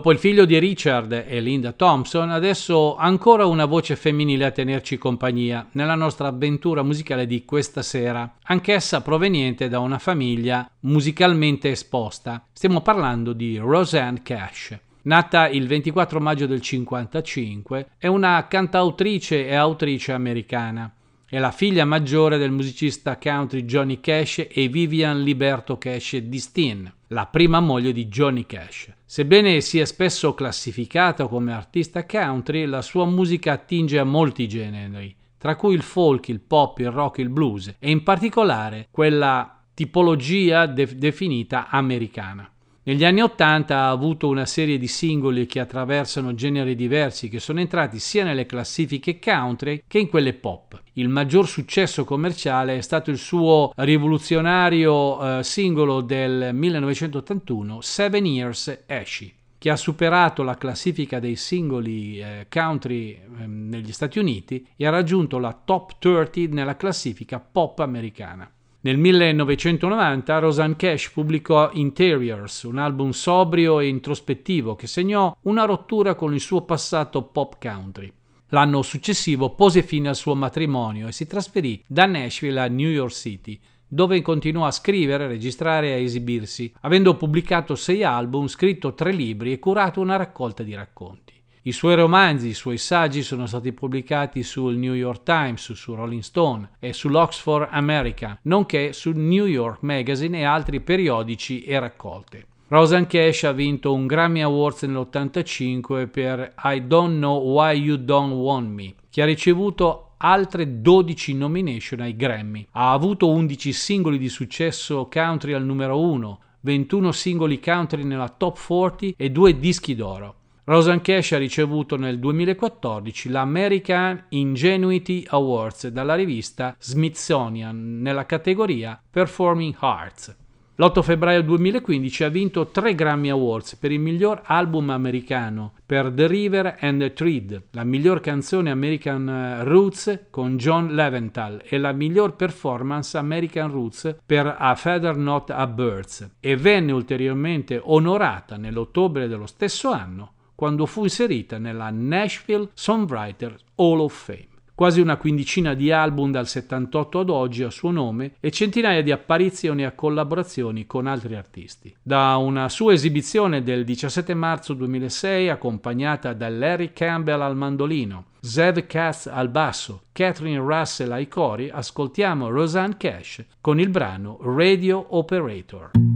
Dopo il figlio di Richard e Linda Thompson, adesso ancora una voce femminile a tenerci compagnia nella nostra avventura musicale di questa sera, anch'essa proveniente da una famiglia musicalmente esposta. Stiamo parlando di Roseanne Cash. Nata il 24 maggio del 1955, è una cantautrice e autrice americana. È la figlia maggiore del musicista country Johnny Cash e Vivian Liberto Cash di Steen, la prima moglie di Johnny Cash. Sebbene sia spesso classificata come artista country, la sua musica attinge a molti generi, tra cui il folk, il pop, il rock, il blues e in particolare quella tipologia de- definita americana. Negli anni Ottanta ha avuto una serie di singoli che attraversano generi diversi che sono entrati sia nelle classifiche country che in quelle pop. Il maggior successo commerciale è stato il suo rivoluzionario eh, singolo del 1981 Seven Years Ashy che ha superato la classifica dei singoli eh, country eh, negli Stati Uniti e ha raggiunto la top 30 nella classifica pop americana. Nel 1990 Rosanne Cash pubblicò Interiors, un album sobrio e introspettivo che segnò una rottura con il suo passato pop country. L'anno successivo pose fine al suo matrimonio e si trasferì da Nashville a New York City, dove continuò a scrivere, registrare e esibirsi, avendo pubblicato sei album, scritto tre libri e curato una raccolta di racconti. I suoi romanzi, i suoi saggi sono stati pubblicati sul New York Times, su Rolling Stone e sull'Oxford America, nonché sul New York Magazine e altri periodici e raccolte. Rosan Cash ha vinto un Grammy Awards nell'85 per I Don't Know Why You Don't Want Me, che ha ricevuto altre 12 nomination ai Grammy. Ha avuto 11 singoli di successo country al numero 1, 21 singoli country nella top 40 e due dischi d'oro. Rosan Cash ha ricevuto nel 2014 l'American Ingenuity Awards dalla rivista Smithsonian nella categoria Performing Arts. L'8 febbraio 2015 ha vinto tre Grammy Awards per il miglior album americano per The River and the Thread, la miglior canzone American Roots con John Leventhal e la miglior performance American Roots per A Feather Not a Birds e venne ulteriormente onorata nell'ottobre dello stesso anno quando fu inserita nella Nashville Songwriter Hall of Fame. Quasi una quindicina di album dal 78 ad oggi a suo nome e centinaia di apparizioni e collaborazioni con altri artisti. Da una sua esibizione del 17 marzo 2006 accompagnata da Larry Campbell al mandolino, Zev Katz al basso, Catherine Russell ai cori, ascoltiamo Roseanne Cash con il brano Radio Operator.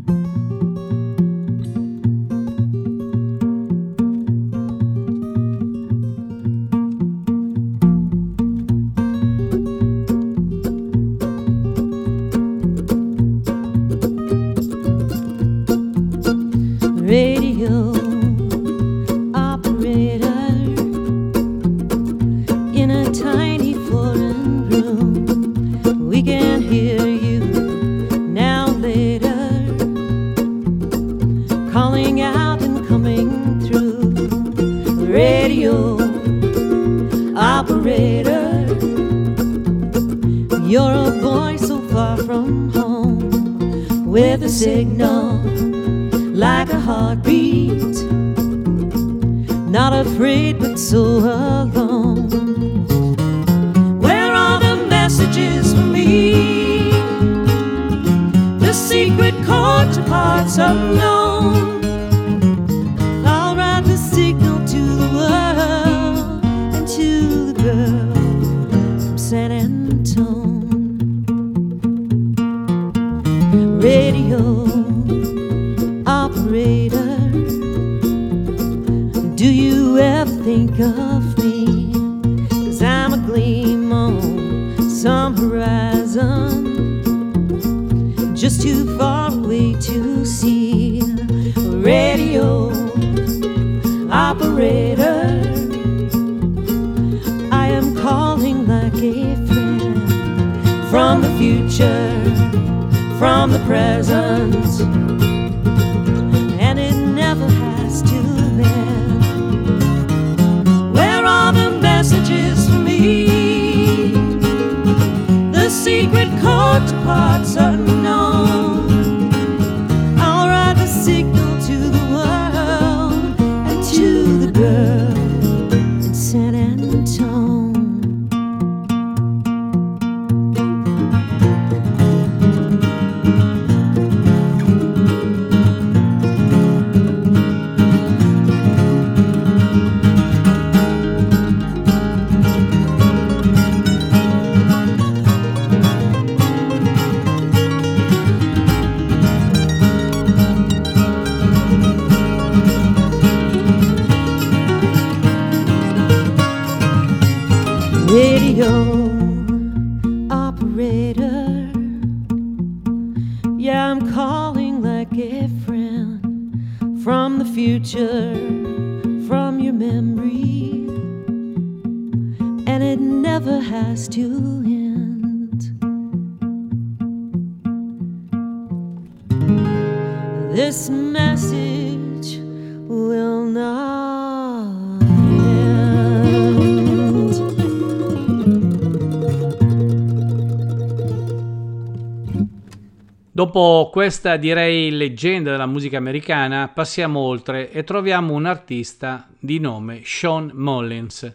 Questa direi leggenda della musica americana, passiamo oltre e troviamo un artista di nome Sean Mullins,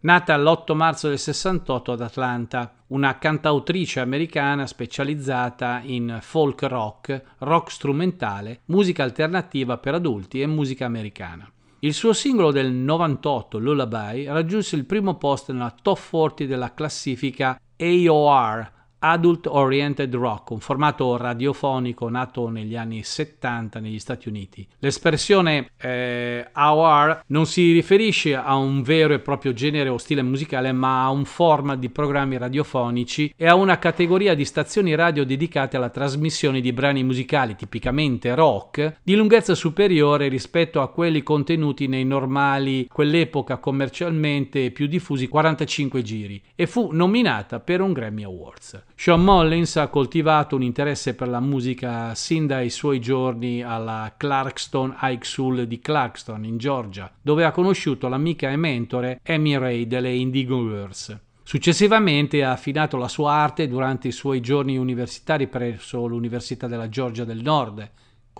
nata l'8 marzo del 68 ad Atlanta, una cantautrice americana specializzata in folk rock, rock strumentale, musica alternativa per adulti e musica americana. Il suo singolo del 98, Lullaby, raggiunse il primo posto nella top 40 della classifica AOR, Adult Oriented Rock, un formato radiofonico nato negli anni 70 negli Stati Uniti. L'espressione eh, AOR non si riferisce a un vero e proprio genere o stile musicale, ma a un format di programmi radiofonici e a una categoria di stazioni radio dedicate alla trasmissione di brani musicali tipicamente rock di lunghezza superiore rispetto a quelli contenuti nei normali, quell'epoca commercialmente più diffusi 45 giri e fu nominata per un Grammy Awards. Sean Mullins ha coltivato un interesse per la musica sin dai suoi giorni alla Clarkston High School di Clarkston, in Georgia, dove ha conosciuto l'amica e mentore Amy Ray delle Indigo Girls. Successivamente ha affinato la sua arte durante i suoi giorni universitari presso l'Università della Georgia del Nord,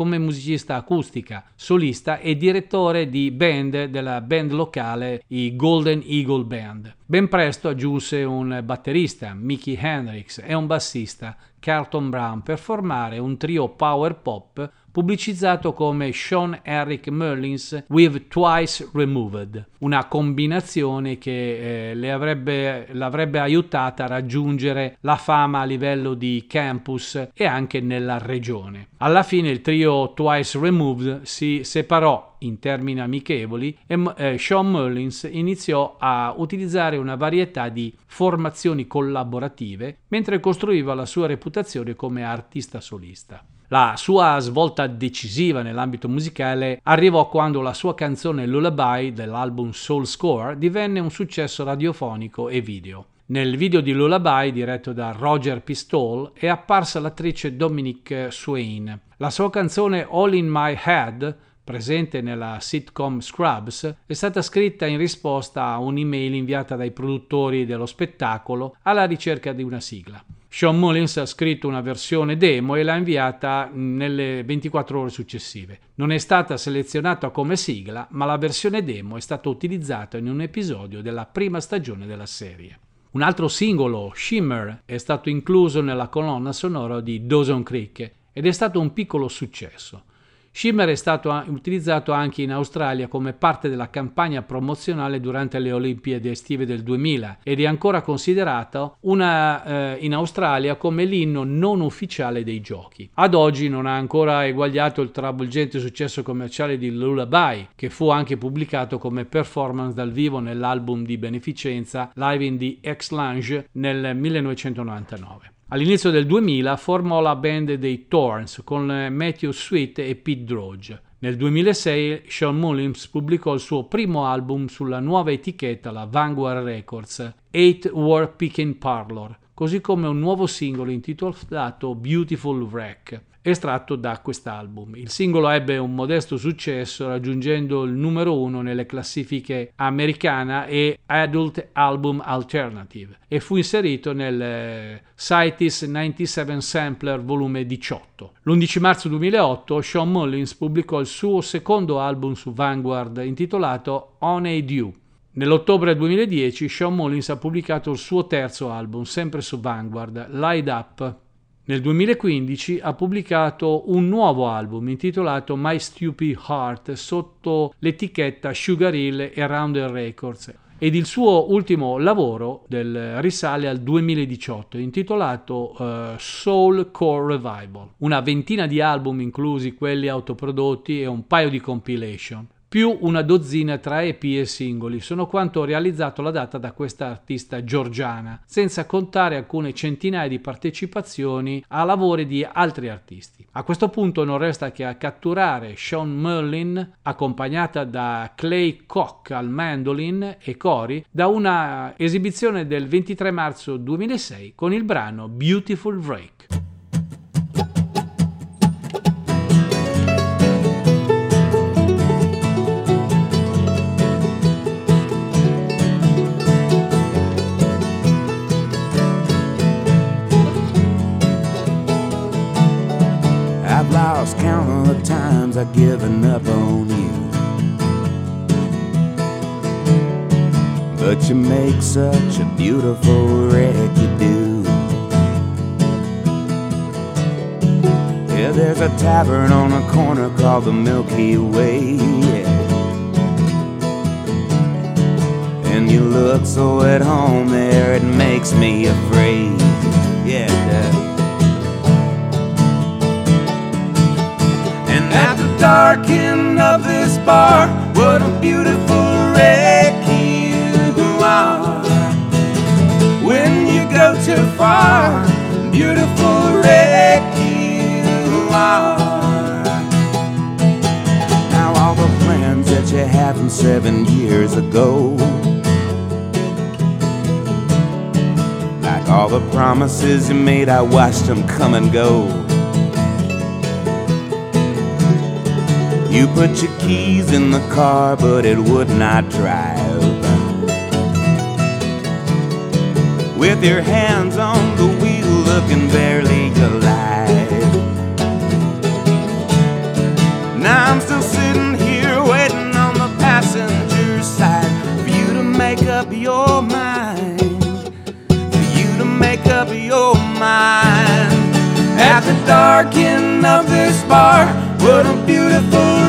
come musicista acustica, solista e direttore di band della band locale i Golden Eagle Band. Ben presto aggiunse un batterista, Mickey Hendrix, e un bassista, Carlton Brown, per formare un trio power pop pubblicizzato come Sean Eric Merlins with Twice Removed, una combinazione che eh, avrebbe, l'avrebbe aiutata a raggiungere la fama a livello di campus e anche nella regione. Alla fine il trio Twice Removed si separò in termini amichevoli e eh, Sean Merlins iniziò a utilizzare una varietà di formazioni collaborative mentre costruiva la sua reputazione come artista solista. La sua svolta decisiva nell'ambito musicale arrivò quando la sua canzone Lullaby dell'album Soul Score divenne un successo radiofonico e video. Nel video di Lullaby, diretto da Roger Pistol, è apparsa l'attrice Dominic Swain. La sua canzone All in My Head presente nella sitcom Scrubs, è stata scritta in risposta a un'email inviata dai produttori dello spettacolo alla ricerca di una sigla. Sean Mullins ha scritto una versione demo e l'ha inviata nelle 24 ore successive. Non è stata selezionata come sigla, ma la versione demo è stata utilizzata in un episodio della prima stagione della serie. Un altro singolo, Shimmer, è stato incluso nella colonna sonora di Dawson Creek ed è stato un piccolo successo. Shimmer è stato utilizzato anche in Australia come parte della campagna promozionale durante le Olimpiadi estive del 2000 ed è ancora considerato una, eh, in Australia come l'inno non ufficiale dei giochi. Ad oggi non ha ancora eguagliato il travolgente successo commerciale di Lullaby, che fu anche pubblicato come performance dal vivo nell'album di beneficenza Live in the X-Lounge nel 1999. All'inizio del 2000 formò la band dei Thorns con Matthew Sweet e Pete Droge. Nel 2006 Sean Mullins pubblicò il suo primo album sulla nuova etichetta, la Vanguard Records, Eight War Picking Parlor, così come un nuovo singolo intitolato Beautiful Wreck estratto da quest'album. Il singolo ebbe un modesto successo raggiungendo il numero uno nelle classifiche americana e Adult Album Alternative e fu inserito nel eh, CITES 97 Sampler volume 18. L'11 marzo 2008 Sean Mullins pubblicò il suo secondo album su Vanguard intitolato On a Dew. Nell'ottobre 2010 Sean Mullins ha pubblicato il suo terzo album, sempre su Vanguard, Light Up, nel 2015 ha pubblicato un nuovo album intitolato My Stupid Heart sotto l'etichetta Sugar Hill e Rounder Records ed il suo ultimo lavoro del, risale al 2018 intitolato uh, Soul Core Revival, una ventina di album inclusi quelli autoprodotti e un paio di compilation più una dozzina tra EP e singoli, sono quanto realizzato la data da questa artista georgiana, senza contare alcune centinaia di partecipazioni a lavori di altri artisti. A questo punto non resta che a catturare Sean Merlin, accompagnata da Clay Koch al mandolin e cori, da una esibizione del 23 marzo 2006 con il brano Beautiful Break. I've given up on you. But you make such a beautiful wreck, you do. Yeah, there's a tavern on a corner called the Milky Way. Yeah. And you look so at home there, it makes me afraid. Yeah. And at the dark end of this bar, what a beautiful wreck you are. When you go too far, beautiful wreck you are. Now all the plans that you had from seven years ago. Like all the promises you made, I watched them come and go. You put your keys in the car, but it would not drive. With your hands on the wheel, looking barely alive. Now I'm still sitting here waiting on the passenger side for you to make up your mind. For you to make up your mind. At the dark end of this bar, what a beautiful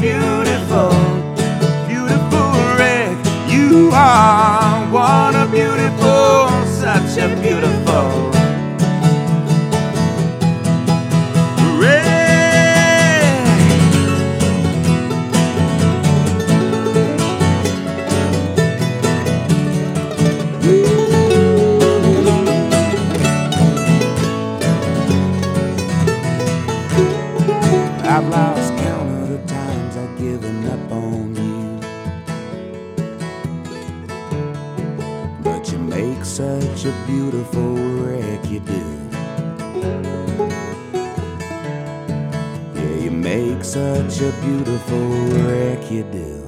beautiful, beautiful wreck you are. What a beautiful, such a beautiful. Beautiful wreck, you do.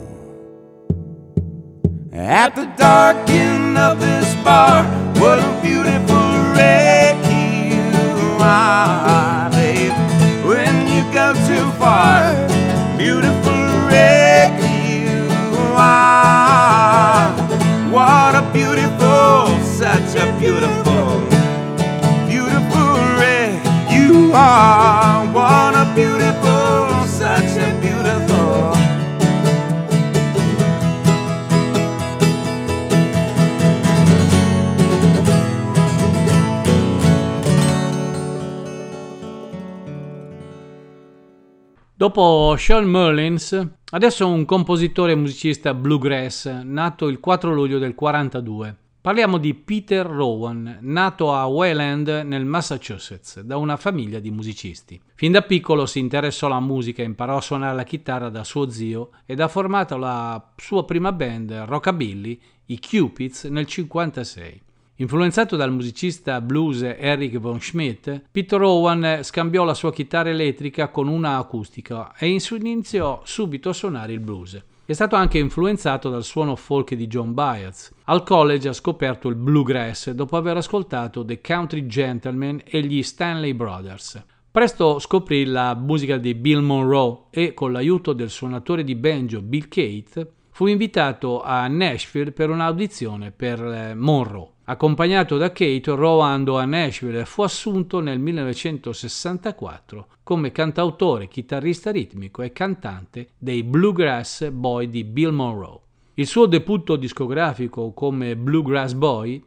At the dark end of this bar, what a beautiful wreck you are, babe. When you go too far, beautiful wreck you are. What a beautiful, such a beautiful, beautiful wreck you are. What Dopo Sean Mullins, adesso un compositore e musicista bluegrass, nato il 4 luglio del 42. Parliamo di Peter Rowan, nato a Wayland nel Massachusetts, da una famiglia di musicisti. Fin da piccolo si interessò alla musica, imparò a suonare la chitarra da suo zio ed ha formato la sua prima band rockabilly, i Cupids, nel 1956. Influenzato dal musicista blues Eric von Schmidt, Peter Rowan scambiò la sua chitarra elettrica con una acustica e iniziò subito a suonare il blues. È stato anche influenzato dal suono folk di John Baez. Al college ha scoperto il bluegrass dopo aver ascoltato The Country Gentlemen e gli Stanley Brothers. Presto scoprì la musica di Bill Monroe e, con l'aiuto del suonatore di banjo Bill Cate, fu invitato a Nashville per un'audizione per eh, Monroe. Accompagnato da Kate, Rowe andò a Nashville e fu assunto nel 1964 come cantautore, chitarrista ritmico e cantante dei Bluegrass Boy di Bill Monroe. Il suo debutto discografico come Bluegrass Boy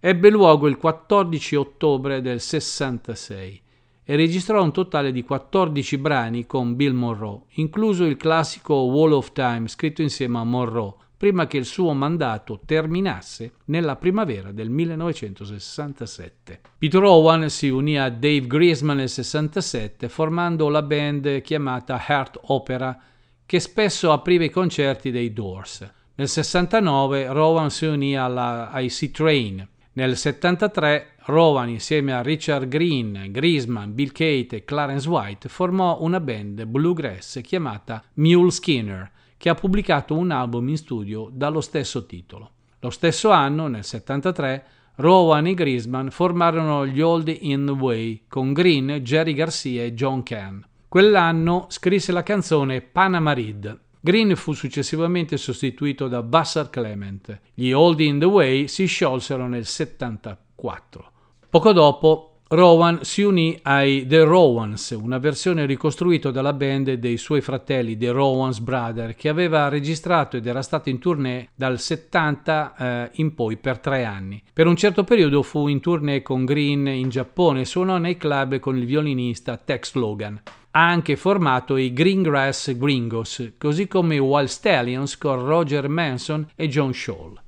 ebbe luogo il 14 ottobre del 66 e registrò un totale di 14 brani con Bill Monroe, incluso il classico Wall of Time scritto insieme a Monroe, prima che il suo mandato terminasse nella primavera del 1967. Peter Owen si unì a Dave Griezmann nel 67 formando la band chiamata Heart Opera che spesso apriva i concerti dei Doors. Nel 69 Rowan si unì alla IC Train. Nel 73 Rowan insieme a Richard Green, Griezmann, Bill Cate e Clarence White formò una band bluegrass chiamata Mule Skinner che ha pubblicato un album in studio dallo stesso titolo. Lo stesso anno, nel 73, Rowan e Grisman formarono gli Old in the Way con Green, Jerry Garcia e John Cann. Quell'anno scrisse la canzone Panama Reed. Green fu successivamente sostituito da Vassar Clement. Gli Old in the Way si sciolsero nel 74. Poco dopo Rowan si unì ai The Rowans, una versione ricostruita dalla band dei suoi fratelli The Rowans Brothers, che aveva registrato ed era stato in tournée dal 70 eh, in poi per tre anni. Per un certo periodo fu in tournée con Green in Giappone e suonò nei club con il violinista Tex Logan. Ha anche formato i Greengrass Gringos, così come i Wild Stallions con Roger Manson e John Scholl.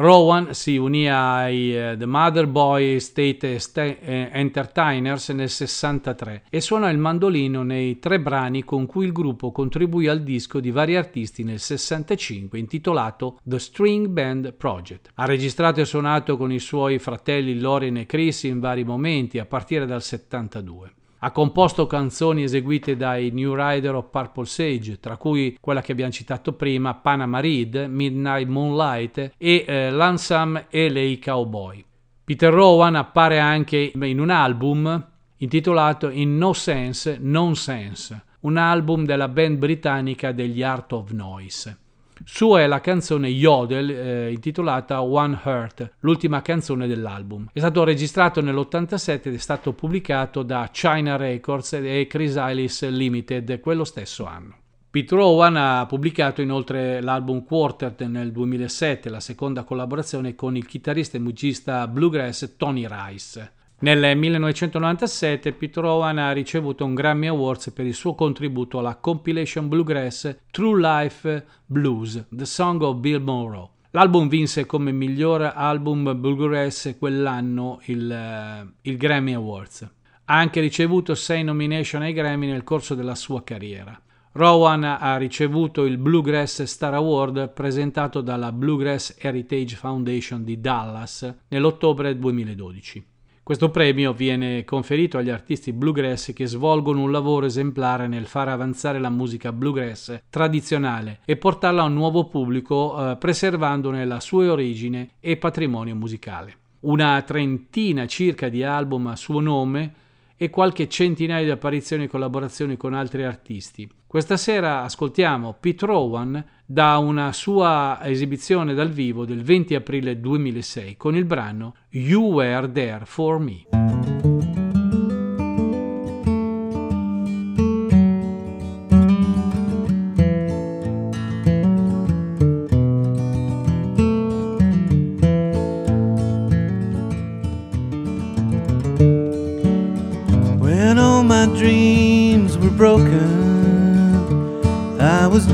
Rowan si unì ai uh, The Mother Boy State St- eh, Entertainers nel 63 e suonò il mandolino nei tre brani con cui il gruppo contribuì al disco di vari artisti nel 65 intitolato The String Band Project. Ha registrato e suonato con i suoi fratelli Loren e Chris in vari momenti a partire dal 72. Ha composto canzoni eseguite dai New Rider of Purple Sage, tra cui quella che abbiamo citato prima, Panama Reed, Midnight Moonlight e eh, Lansam e Lei Cowboy. Peter Rowan appare anche in un album intitolato In No Sense, Nonsense, un album della band britannica degli Art of Noise. Sua è la canzone Yodel eh, intitolata One Heart, l'ultima canzone dell'album. È stato registrato nell'87 ed è stato pubblicato da China Records e Chrysalis Limited quello stesso anno. Pete Rowan ha pubblicato inoltre l'album Quartet nel 2007, la seconda collaborazione con il chitarrista e musicista bluegrass Tony Rice. Nel 1997 Pete Rowan ha ricevuto un Grammy Awards per il suo contributo alla compilation bluegrass True Life Blues, The Song of Bill Monroe. L'album vinse come miglior album bluegrass quell'anno il, uh, il Grammy Awards. Ha anche ricevuto sei nomination ai Grammy nel corso della sua carriera. Rowan ha ricevuto il Bluegrass Star Award presentato dalla Bluegrass Heritage Foundation di Dallas nell'ottobre 2012. Questo premio viene conferito agli artisti bluegrass che svolgono un lavoro esemplare nel far avanzare la musica bluegrass tradizionale e portarla a un nuovo pubblico eh, preservandone la sua origine e patrimonio musicale. Una trentina circa di album a suo nome e qualche centinaio di apparizioni e collaborazioni con altri artisti. Questa sera ascoltiamo Pete Rowan da una sua esibizione dal vivo del 20 aprile 2006 con il brano You Were There For Me.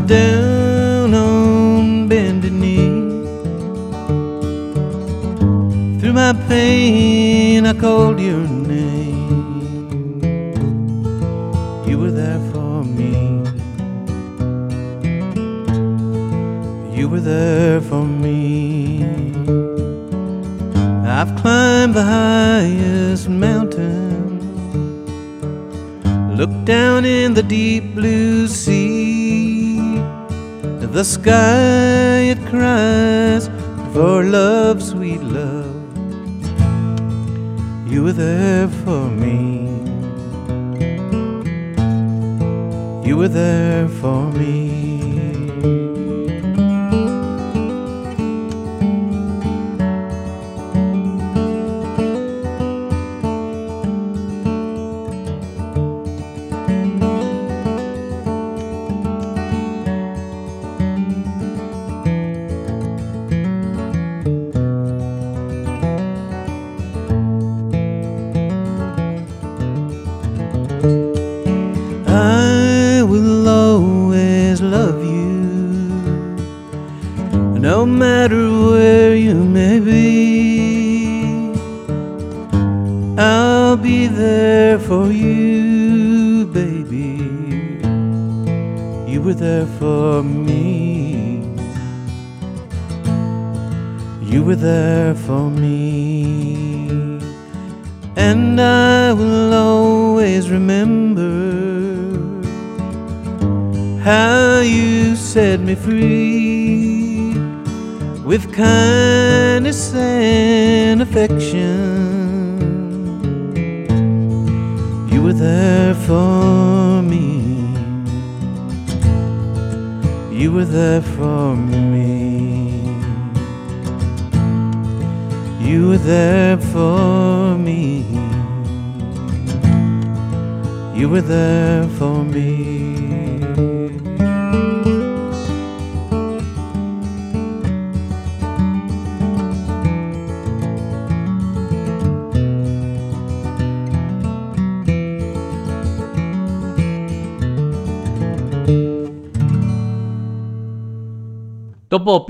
Down on bended knee. Through my pain, I called your name. You were there for me. You were there for me. I've climbed the highest mountain. Look down in the deep blue sea. The sky it cries for love, sweet love. You were there for me. You were there for me.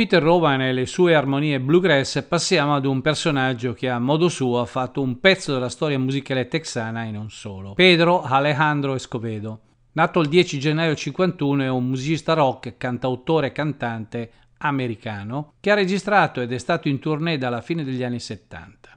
Peter Rowan e le sue armonie bluegrass, passiamo ad un personaggio che a modo suo ha fatto un pezzo della storia musicale texana e non solo. Pedro Alejandro Escovedo. Nato il 10 gennaio 51, è un musicista rock, cantautore e cantante americano che ha registrato ed è stato in tournée dalla fine degli anni 70.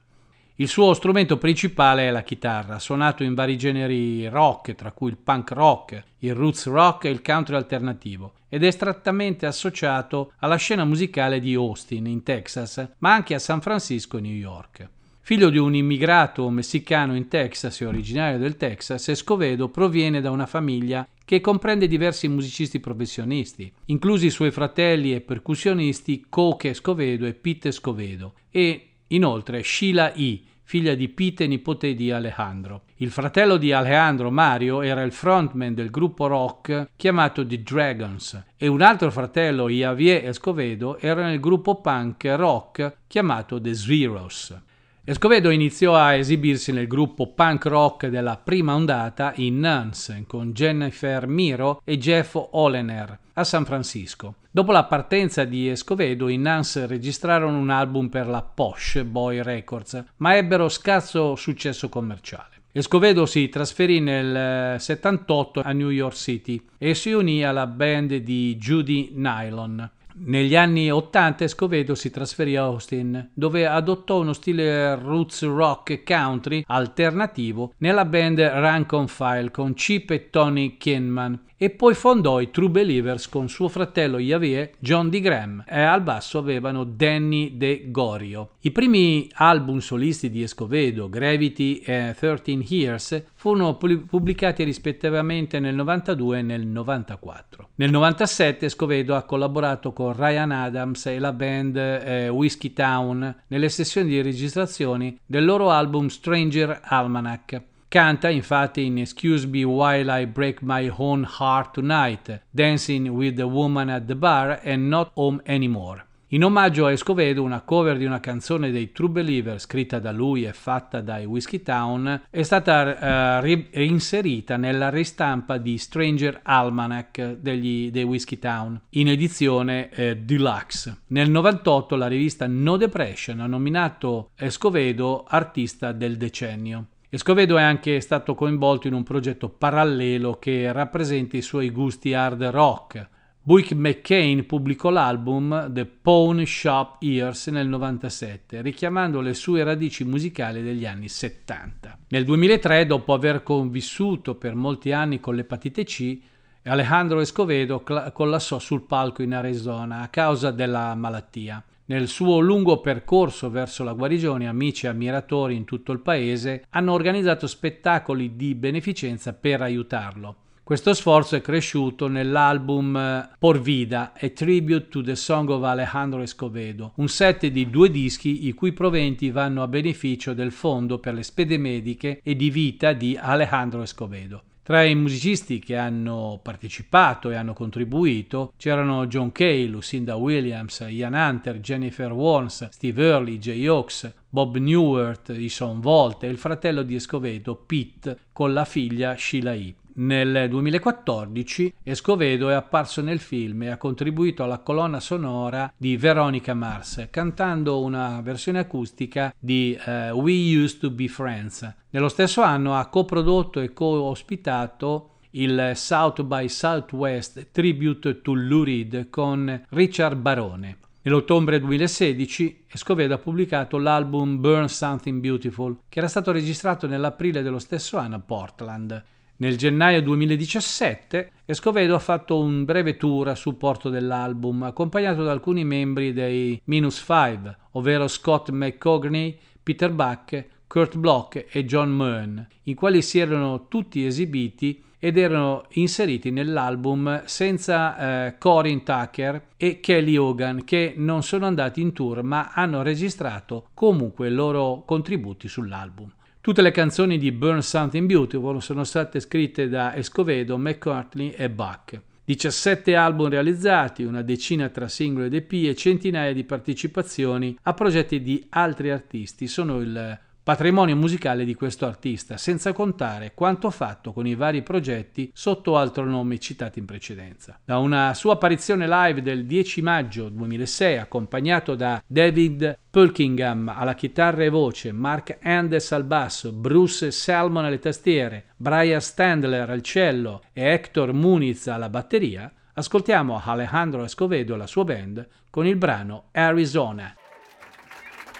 Il suo strumento principale è la chitarra, suonato in vari generi rock, tra cui il punk rock, il roots rock e il country alternativo, ed è strettamente associato alla scena musicale di Austin, in Texas, ma anche a San Francisco e New York. Figlio di un immigrato messicano in Texas e originario del Texas, Escovedo proviene da una famiglia che comprende diversi musicisti professionisti, inclusi i suoi fratelli e percussionisti Coke Escovedo e Pete Escovedo, e inoltre Sheila E., figlia di Pete e nipote di Alejandro. Il fratello di Alejandro, Mario, era il frontman del gruppo rock chiamato The Dragons e un altro fratello, Javier Escovedo, era nel gruppo punk rock chiamato The Zeros. Escovedo iniziò a esibirsi nel gruppo punk rock della prima ondata in Nuns con Jennifer Miro e Jeff Olener a San Francisco. Dopo la partenza di Escovedo, i Nuns registrarono un album per la Posh Boy Records, ma ebbero scarso successo commerciale. Escovedo si trasferì nel 78 a New York City e si unì alla band di Judy Nylon. Negli anni 80 Escovedo si trasferì a Austin, dove adottò uno stile roots rock country alternativo nella band Rank on File con Chip e Tony Kinman e poi fondò i True Believers con suo fratello Javier, John D. Graham e al basso avevano Danny De Gorio. I primi album solisti di Escovedo, Gravity e 13 Years, furono pubblicati rispettivamente nel 92 e nel 94. Nel 97 Escovedo ha collaborato con Ryan Adams e la band eh, Whiskey Town nelle sessioni di registrazione del loro album Stranger Almanac. Canta infatti in Excuse Me While I Break My Own Heart Tonight, Dancing with the Woman at the Bar and Not Home Anymore. In omaggio a Escovedo, una cover di una canzone dei True Believer scritta da lui e fatta dai Whiskey Town è stata uh, reinserita nella ristampa di Stranger Almanac degli, dei Whiskey Town in edizione eh, deluxe. Nel 98 la rivista No Depression ha nominato Escovedo artista del decennio. Escovedo è anche stato coinvolto in un progetto parallelo che rappresenta i suoi gusti hard rock. Buick McCain pubblicò l'album The Pawn Shop Years nel 97, richiamando le sue radici musicali degli anni 70. Nel 2003, dopo aver convissuto per molti anni con l'epatite C, Alejandro Escovedo collassò sul palco in Arizona a causa della malattia. Nel suo lungo percorso verso la guarigione, amici e ammiratori in tutto il paese hanno organizzato spettacoli di beneficenza per aiutarlo. Questo sforzo è cresciuto nell'album eh, Por Vida, A Tribute to the Song of Alejandro Escovedo, un set di due dischi i cui proventi vanno a beneficio del Fondo per le spede mediche e di vita di Alejandro Escovedo. Tra i musicisti che hanno partecipato e hanno contribuito c'erano John Kay, Lucinda Williams, Ian Hunter, Jennifer Warnes, Steve Early, Jay Oaks, Bob Newhart, Ison Volt e il fratello di Escovedo, Pete, con la figlia Sheila E. Nel 2014 Escovedo è apparso nel film e ha contribuito alla colonna sonora di Veronica Mars, cantando una versione acustica di uh, We Used to Be Friends. Nello stesso anno ha coprodotto e co-ospitato il South by Southwest Tribute to Lou Reed con Richard Barone. Nell'ottobre 2016 Escovedo ha pubblicato l'album Burn Something Beautiful, che era stato registrato nell'aprile dello stesso anno a Portland. Nel gennaio 2017 Escovedo ha fatto un breve tour a supporto dell'album, accompagnato da alcuni membri dei Minus Five, ovvero Scott McCogney, Peter Buck, Kurt Block e John Mern, i quali si erano tutti esibiti ed erano inseriti nell'album senza eh, Corin Tucker e Kelly Hogan che non sono andati in tour ma hanno registrato comunque i loro contributi sull'album. Tutte le canzoni di Burn Something Beautiful sono state scritte da Escovedo, McCartney e Buck. 17 album realizzati, una decina tra singoli ed EP e centinaia di partecipazioni a progetti di altri artisti sono il patrimonio musicale di questo artista, senza contare quanto fatto con i vari progetti sotto altro nome citati in precedenza. Da una sua apparizione live del 10 maggio 2006, accompagnato da David Pulkingham alla chitarra e voce, Mark Andes al basso, Bruce Salmon alle tastiere, Brian Standler al cello e Hector Muniz alla batteria, ascoltiamo Alejandro Escovedo e la sua band con il brano Arizona.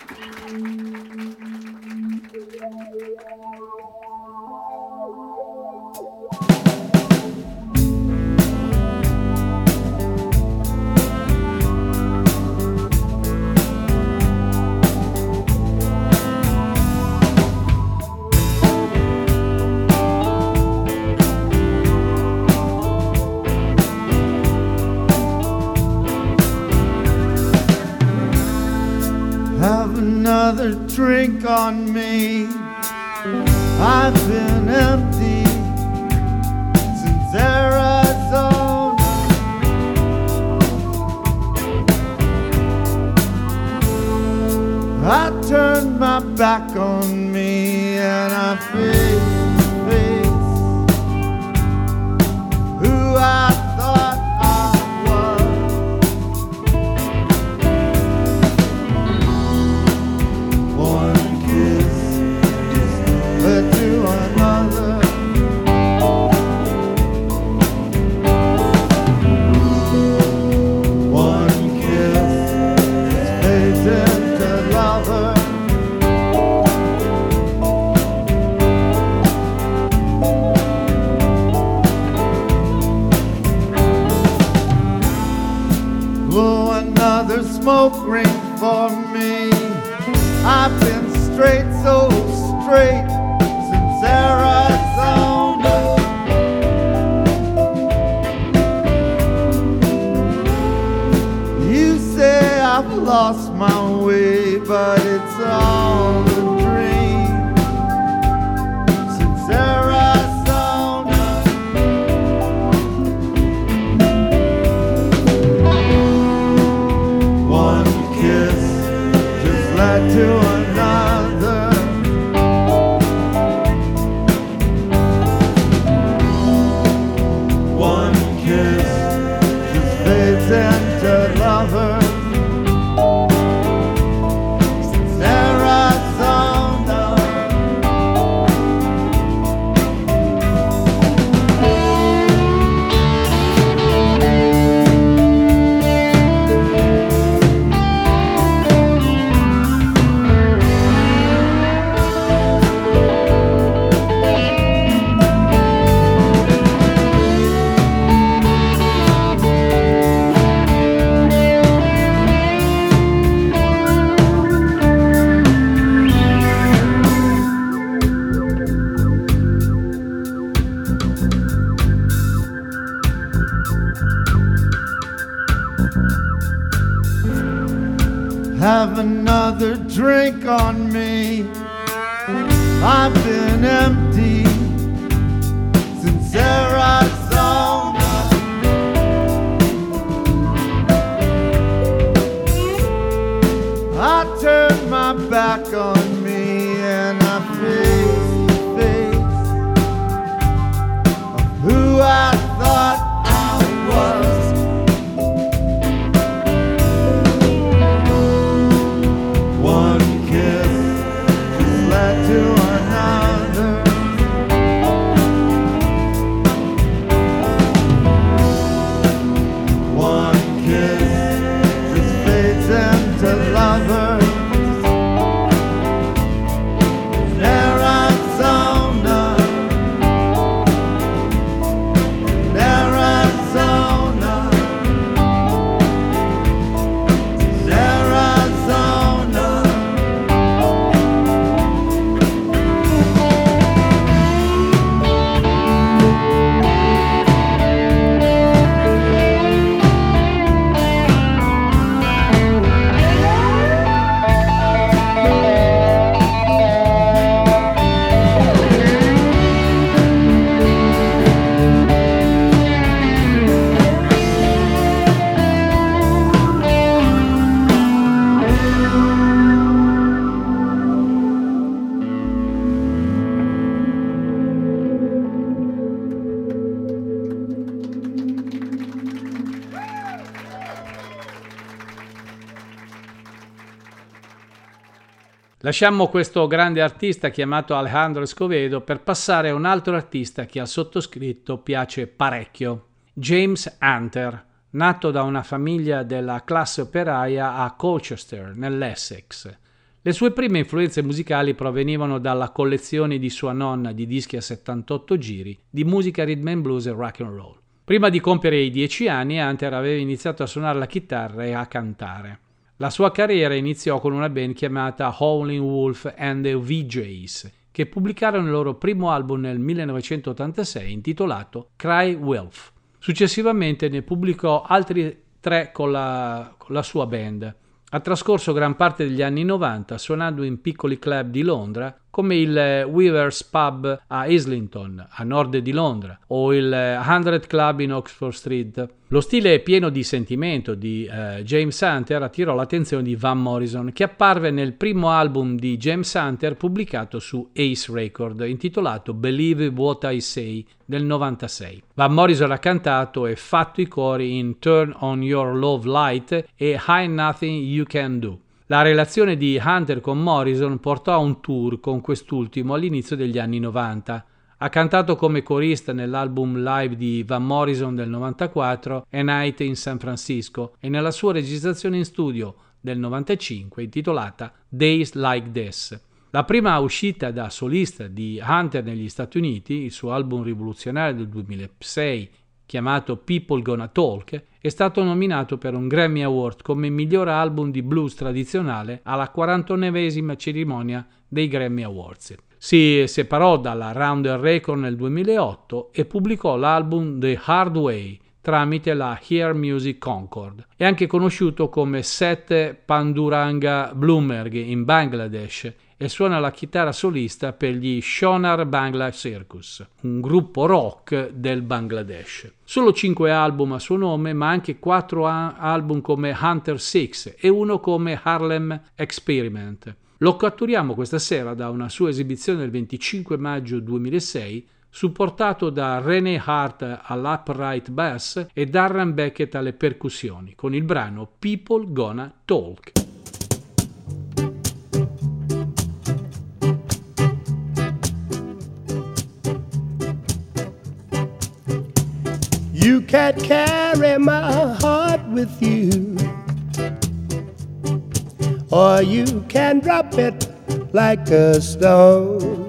Thank you. Another drink on me. I've been empty since Arizona. I turned my back on me Lasciamo questo grande artista chiamato Alejandro Escovedo per passare a un altro artista che al sottoscritto piace parecchio, James Hunter, nato da una famiglia della classe operaia a Colchester, nell'Essex. Le sue prime influenze musicali provenivano dalla collezione di sua nonna di dischi a 78 giri di musica rhythm and blues e rock and roll. Prima di compiere i dieci anni, Hunter aveva iniziato a suonare la chitarra e a cantare. La sua carriera iniziò con una band chiamata Howling Wolf and the VJs, che pubblicarono il loro primo album nel 1986 intitolato Cry Wolf. Successivamente ne pubblicò altri tre con la, con la sua band. Ha trascorso gran parte degli anni 90 suonando in piccoli club di Londra come il eh, Weavers Pub a Islington, a nord di Londra, o il eh, Hundred Club in Oxford Street. Lo stile pieno di sentimento di uh, James Hunter attirò l'attenzione di Van Morrison, che apparve nel primo album di James Hunter pubblicato su Ace Record, intitolato Believe What I Say del 96. Van Morrison ha cantato e fatto i cori in Turn on Your Love Light e High Nothing You Can Do. La relazione di Hunter con Morrison portò a un tour con quest'ultimo all'inizio degli anni 90. Ha cantato come corista nell'album live di Van Morrison del 94 A Night in San Francisco e nella sua registrazione in studio del 95 intitolata Days Like This. La prima uscita da solista di Hunter negli Stati Uniti, il suo album rivoluzionario del 2006 chiamato People Gonna Talk, è stato nominato per un Grammy Award come miglior album di blues tradizionale alla 49esima cerimonia dei Grammy Awards. Si separò dalla Rounder Record nel 2008 e pubblicò l'album The Hard Way tramite la Hear Music Concord. È anche conosciuto come Sette Panduranga Bloomerg in Bangladesh e suona la chitarra solista per gli Shonar Bangla Circus, un gruppo rock del Bangladesh. Solo cinque album a suo nome, ma anche quattro album come Hunter 6 e uno come Harlem Experiment. Lo catturiamo questa sera da una sua esibizione il 25 maggio 2006 supportato da René Hart all'upright bass e Darren Beckett alle percussioni, con il brano People Gonna Talk. You can't carry my heart with you, or you can drop it like a stone.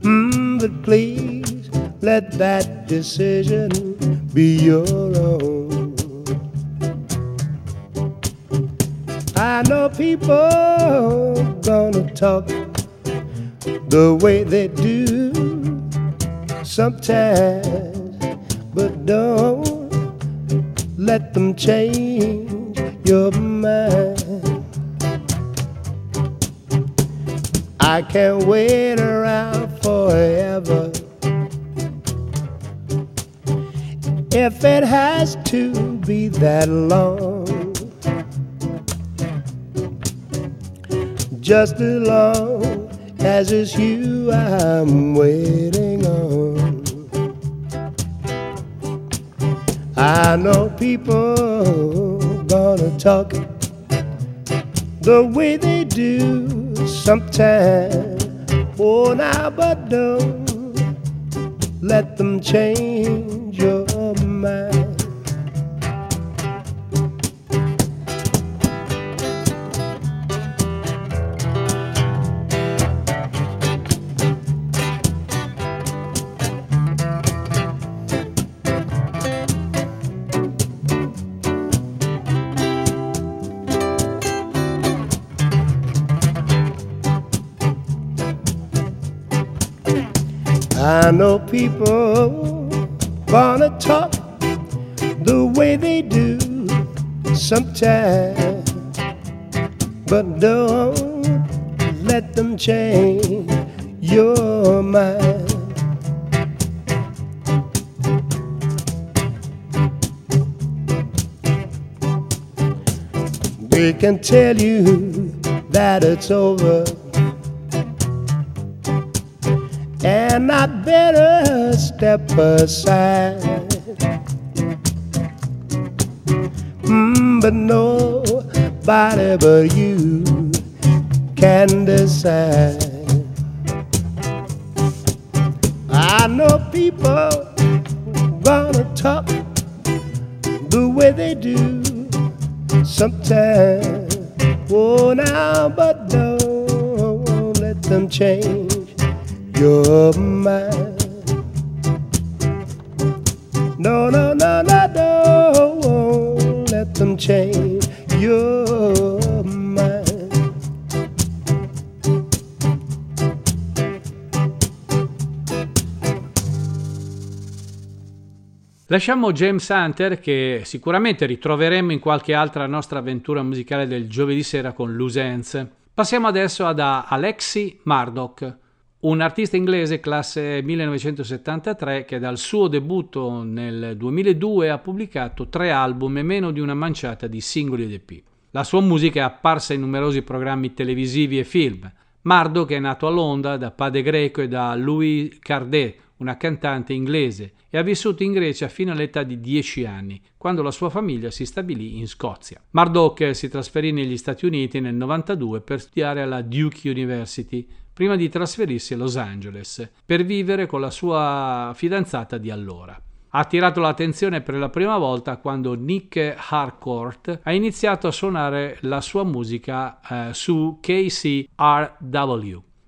Mm, but please let that decision be your own. I know people gonna talk the way they do sometimes, but don't let them change your mind. I can't wait around forever. If it has to be that long, just as long as it's you I'm waiting on. I know people gonna talk the way they do sometimes. Oh, now, but don't let them change your know people wanna talk the way they do sometimes, but don't let them change your mind. They can tell you that it's over and I better step aside. Mm, but no, nobody but you can decide. I know people gonna talk the way they do sometimes. Oh, now, but don't let them change your mind. No, no, no, no, don't let them change your mind. Lasciamo James Hunter che sicuramente ritroveremo in qualche altra nostra avventura musicale del giovedì sera con Ends. Passiamo adesso ad Alexi Murdoch, un artista inglese classe 1973 che dal suo debutto nel 2002 ha pubblicato tre album e meno di una manciata di singoli ed EP. La sua musica è apparsa in numerosi programmi televisivi e film. Murdoch è nato a Londra da padre greco e da Louis Cardet, una cantante inglese, e ha vissuto in Grecia fino all'età di 10 anni, quando la sua famiglia si stabilì in Scozia. Murdoch si trasferì negli Stati Uniti nel 92 per studiare alla Duke University, prima di trasferirsi a Los Angeles, per vivere con la sua fidanzata di allora. Ha attirato l'attenzione per la prima volta quando Nick Harcourt ha iniziato a suonare la sua musica eh, su KCRW.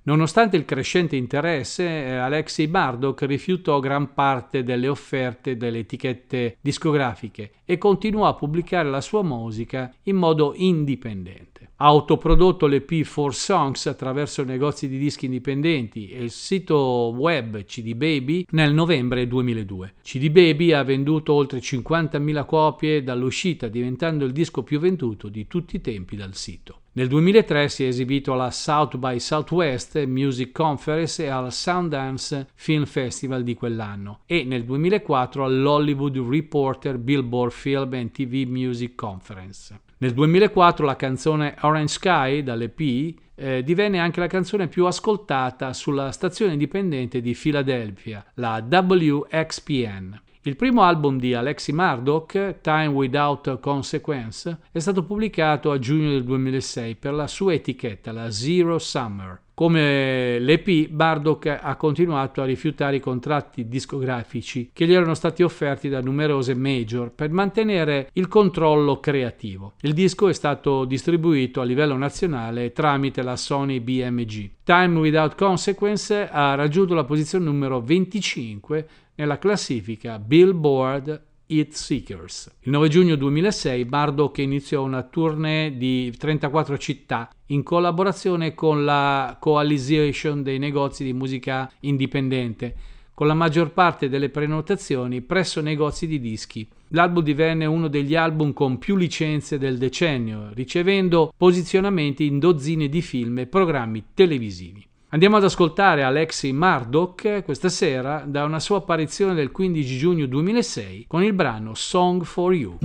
Nonostante il crescente interesse, eh, Alexei Bardock rifiutò gran parte delle offerte delle etichette discografiche e continuò a pubblicare la sua musica in modo indipendente. Ha autoprodotto l'EP 4 Songs attraverso negozi di dischi indipendenti e il sito web CD Baby nel novembre 2002. CD Baby ha venduto oltre 50.000 copie dall'uscita, diventando il disco più venduto di tutti i tempi dal sito. Nel 2003 si è esibito alla South by Southwest Music Conference e al Sundance Film Festival di quell'anno e nel 2004 all'Hollywood Reporter Billboard Film and TV Music Conference. Nel 2004 la canzone Orange Sky dall'EP eh, divenne anche la canzone più ascoltata sulla stazione indipendente di Philadelphia, la WXPN. Il primo album di Alexi Murdoch, Time Without Consequence, è stato pubblicato a giugno del 2006 per la sua etichetta, la Zero Summer. Come l'EP, Murdoch ha continuato a rifiutare i contratti discografici che gli erano stati offerti da numerose major per mantenere il controllo creativo. Il disco è stato distribuito a livello nazionale tramite la Sony BMG. Time Without Consequence ha raggiunto la posizione numero 25 nella classifica Billboard Hit Seekers. Il 9 giugno 2006 Bardock iniziò una tournée di 34 città in collaborazione con la Coalition dei negozi di musica indipendente, con la maggior parte delle prenotazioni presso negozi di dischi. L'album divenne uno degli album con più licenze del decennio, ricevendo posizionamenti in dozzine di film e programmi televisivi. Andiamo ad ascoltare Alexei Murdoch questa sera da una sua apparizione del 15 giugno 2006 con il brano Song for You.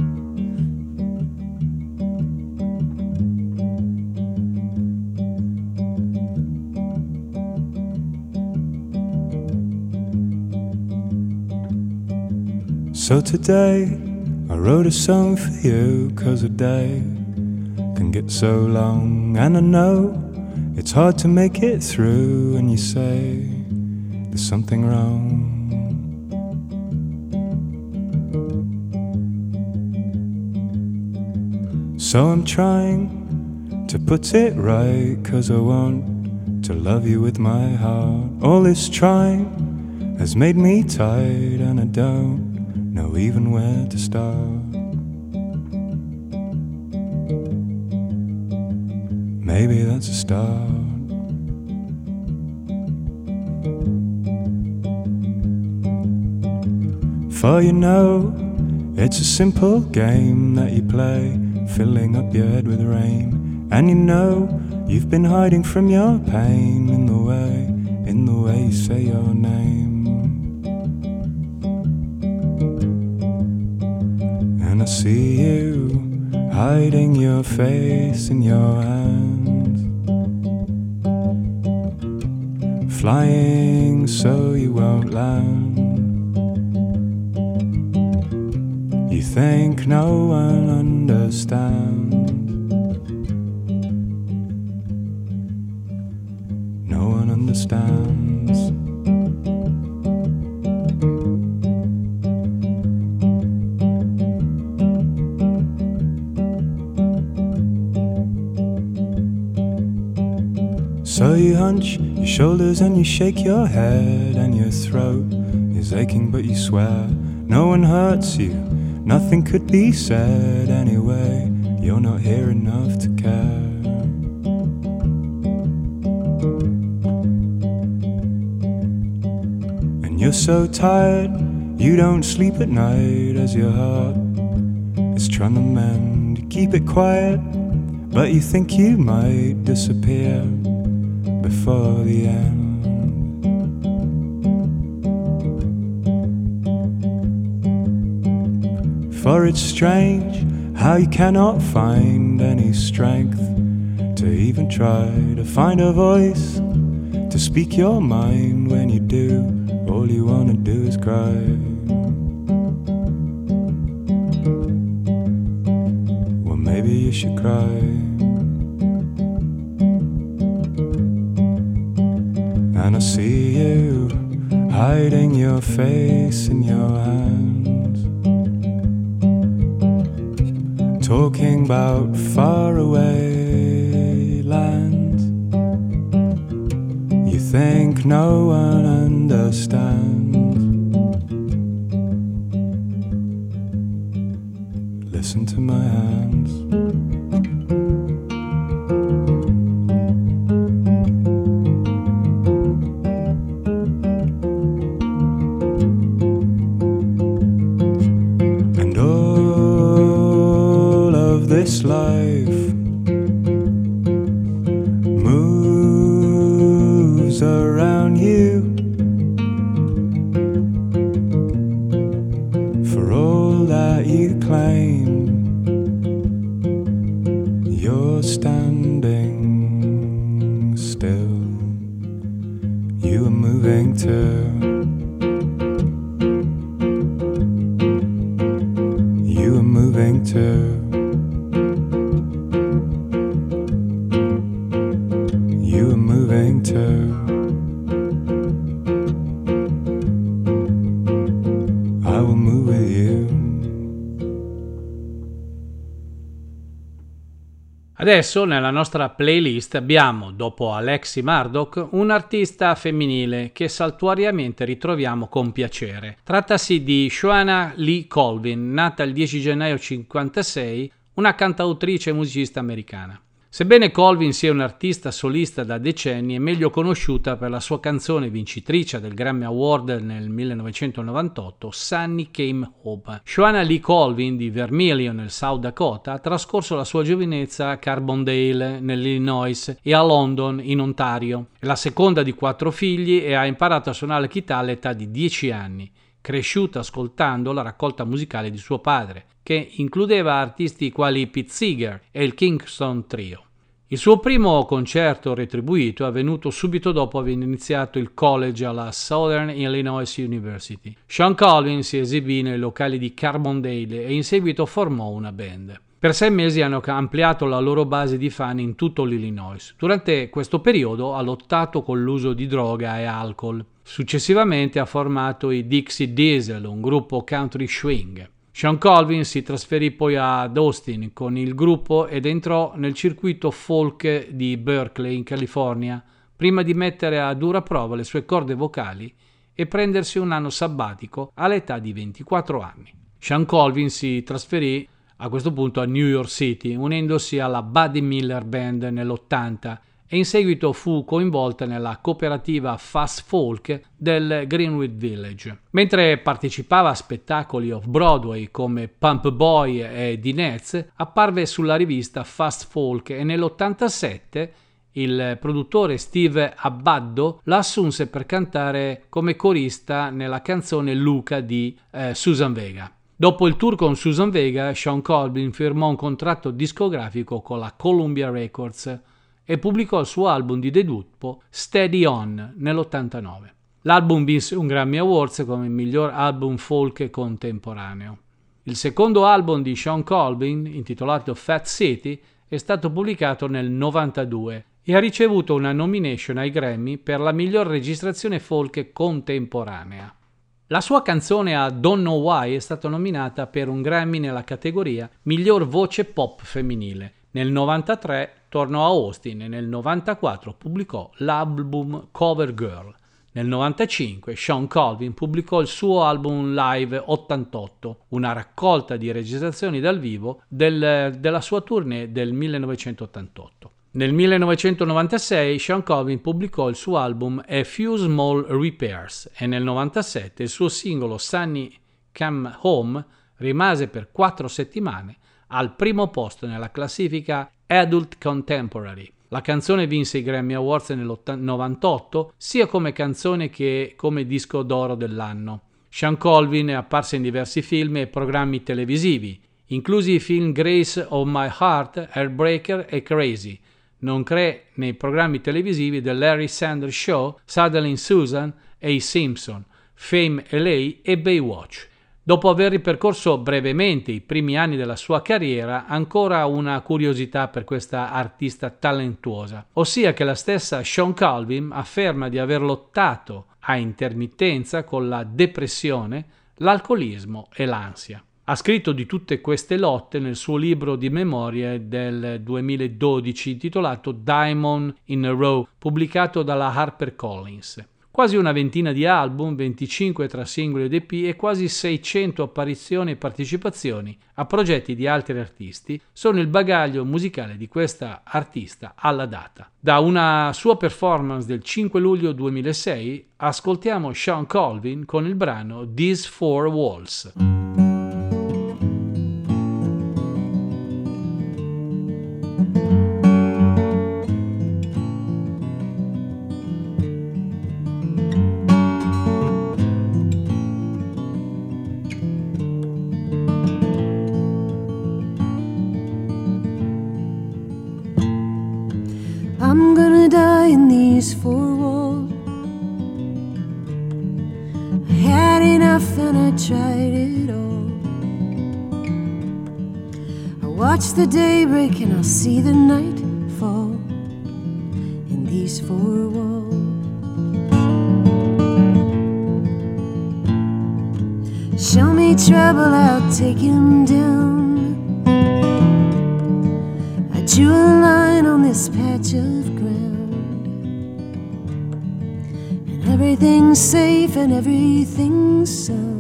So today I wrote a song for you cause a day can get so long and I know It's hard to make it through and you say there's something wrong. So I'm trying to put it right, cause I want to love you with my heart. All this trying has made me tired, and I don't know even where to start. Maybe that's a start. For you know, it's a simple game that you play, filling up your head with rain. And you know, you've been hiding from your pain in the way, in the way you say your name. And I see you hiding your face in your hands. Flying so you won't land. You think no one understands. Shoulders and you shake your head, and your throat is aching, but you swear no one hurts you. Nothing could be said anyway. You're not here enough to care. And you're so tired, you don't sleep at night as your heart is trying to mend. Keep it quiet, but you think you might disappear before the end. For it's strange how you cannot find any strength to even try to find a voice to speak your mind when you do. All you wanna do is cry. Well, maybe you should cry. And I see you hiding your face in your hands, talking about far away lands. You think no one understands. Adesso nella nostra playlist abbiamo, dopo Alexi Murdoch, un artista femminile che saltuariamente ritroviamo con piacere. Trattasi di Joanna Lee Colvin, nata il 10 gennaio 1956, una cantautrice e musicista americana. Sebbene Colvin sia un'artista solista da decenni, è meglio conosciuta per la sua canzone vincitrice del Grammy Award nel 1998, Sunny Came Home. Joanna Lee Colvin di Vermilion nel South Dakota ha trascorso la sua giovinezza a Carbondale nell'Illinois e a London in Ontario. È la seconda di quattro figli e ha imparato a suonare la chitarra all'età di 10 anni cresciuta ascoltando la raccolta musicale di suo padre, che includeva artisti quali Pete Seeger e il Kingston Trio. Il suo primo concerto retribuito è avvenuto subito dopo aver iniziato il college alla Southern Illinois University. Sean Colvin si esibì nei locali di Carbondale e in seguito formò una band. Per sei mesi hanno ampliato la loro base di fan in tutto l'Illinois. Durante questo periodo ha lottato con l'uso di droga e alcol. Successivamente ha formato i Dixie Diesel, un gruppo country swing. Sean Colvin si trasferì poi ad Austin con il gruppo ed entrò nel circuito folk di Berkeley in California, prima di mettere a dura prova le sue corde vocali e prendersi un anno sabbatico all'età di 24 anni. Sean Colvin si trasferì a questo punto a New York City, unendosi alla Buddy Miller Band nell'80 e in seguito fu coinvolta nella cooperativa Fast Folk del Greenwood Village. Mentre partecipava a spettacoli off-Broadway come Pump Boy e Dinettes, apparve sulla rivista Fast Folk e nell'87 il produttore Steve Abbaddo la assunse per cantare come corista nella canzone Luca di eh, Susan Vega. Dopo il tour con Susan Vega, Sean Colvin firmò un contratto discografico con la Columbia Records e pubblicò il suo album di debutto Steady On nell'89. L'album vinse un Grammy Awards come miglior album folk contemporaneo. Il secondo album di Sean Colvin, intitolato Fat City, è stato pubblicato nel 92 e ha ricevuto una nomination ai Grammy per la miglior registrazione folk contemporanea. La sua canzone a Don't Know Why è stata nominata per un Grammy nella categoria Miglior voce pop femminile. Nel 93 tornò a Austin e nel 94 pubblicò l'album Cover Girl. Nel 95 Sean Colvin pubblicò il suo album live 88, una raccolta di registrazioni dal vivo del, della sua tournée del 1988. Nel 1996 Sean Colvin pubblicò il suo album A Few Small Repairs e nel 1997 il suo singolo Sunny Come Home rimase per quattro settimane al primo posto nella classifica Adult Contemporary. La canzone vinse i Grammy Awards nel 98 sia come canzone che come disco d'oro dell'anno. Sean Colvin è apparsa in diversi film e programmi televisivi, inclusi i film Grace of My Heart, Airbreaker e Crazy, nonché nei programmi televisivi The Larry Sanders Show, Sutherland Susan e I Simpson, Fame LA e Baywatch. Dopo aver ripercorso brevemente i primi anni della sua carriera, ancora una curiosità per questa artista talentuosa, ossia che la stessa Sean Calvin afferma di aver lottato a intermittenza con la depressione, l'alcolismo e l'ansia. Ha scritto di tutte queste lotte nel suo libro di memorie del 2012 intitolato Diamond in a Row, pubblicato dalla HarperCollins. Quasi una ventina di album, 25 tra singoli ed EP e quasi 600 apparizioni e partecipazioni a progetti di altri artisti sono il bagaglio musicale di questa artista alla data. Da una sua performance del 5 luglio 2006 ascoltiamo Sean Colvin con il brano These Four Walls. The day break and I'll see the night fall in these four walls. Show me trouble, I'll take him down. I drew a line on this patch of ground, and everything's safe and everything's sound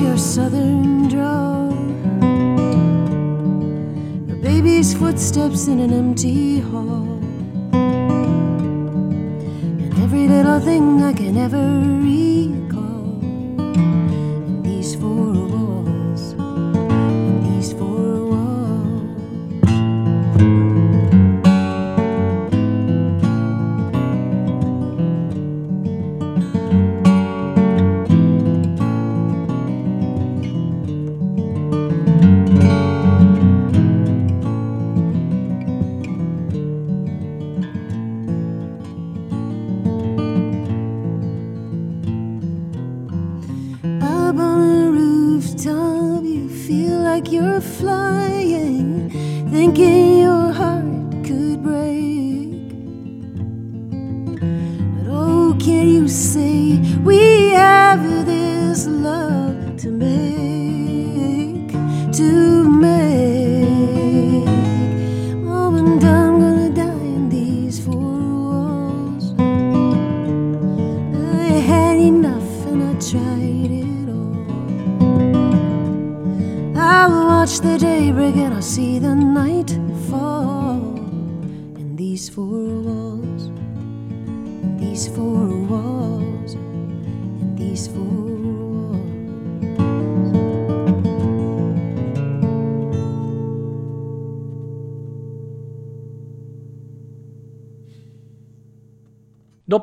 your southern drawl A baby's footsteps in an empty hall. And every little thing I can ever recall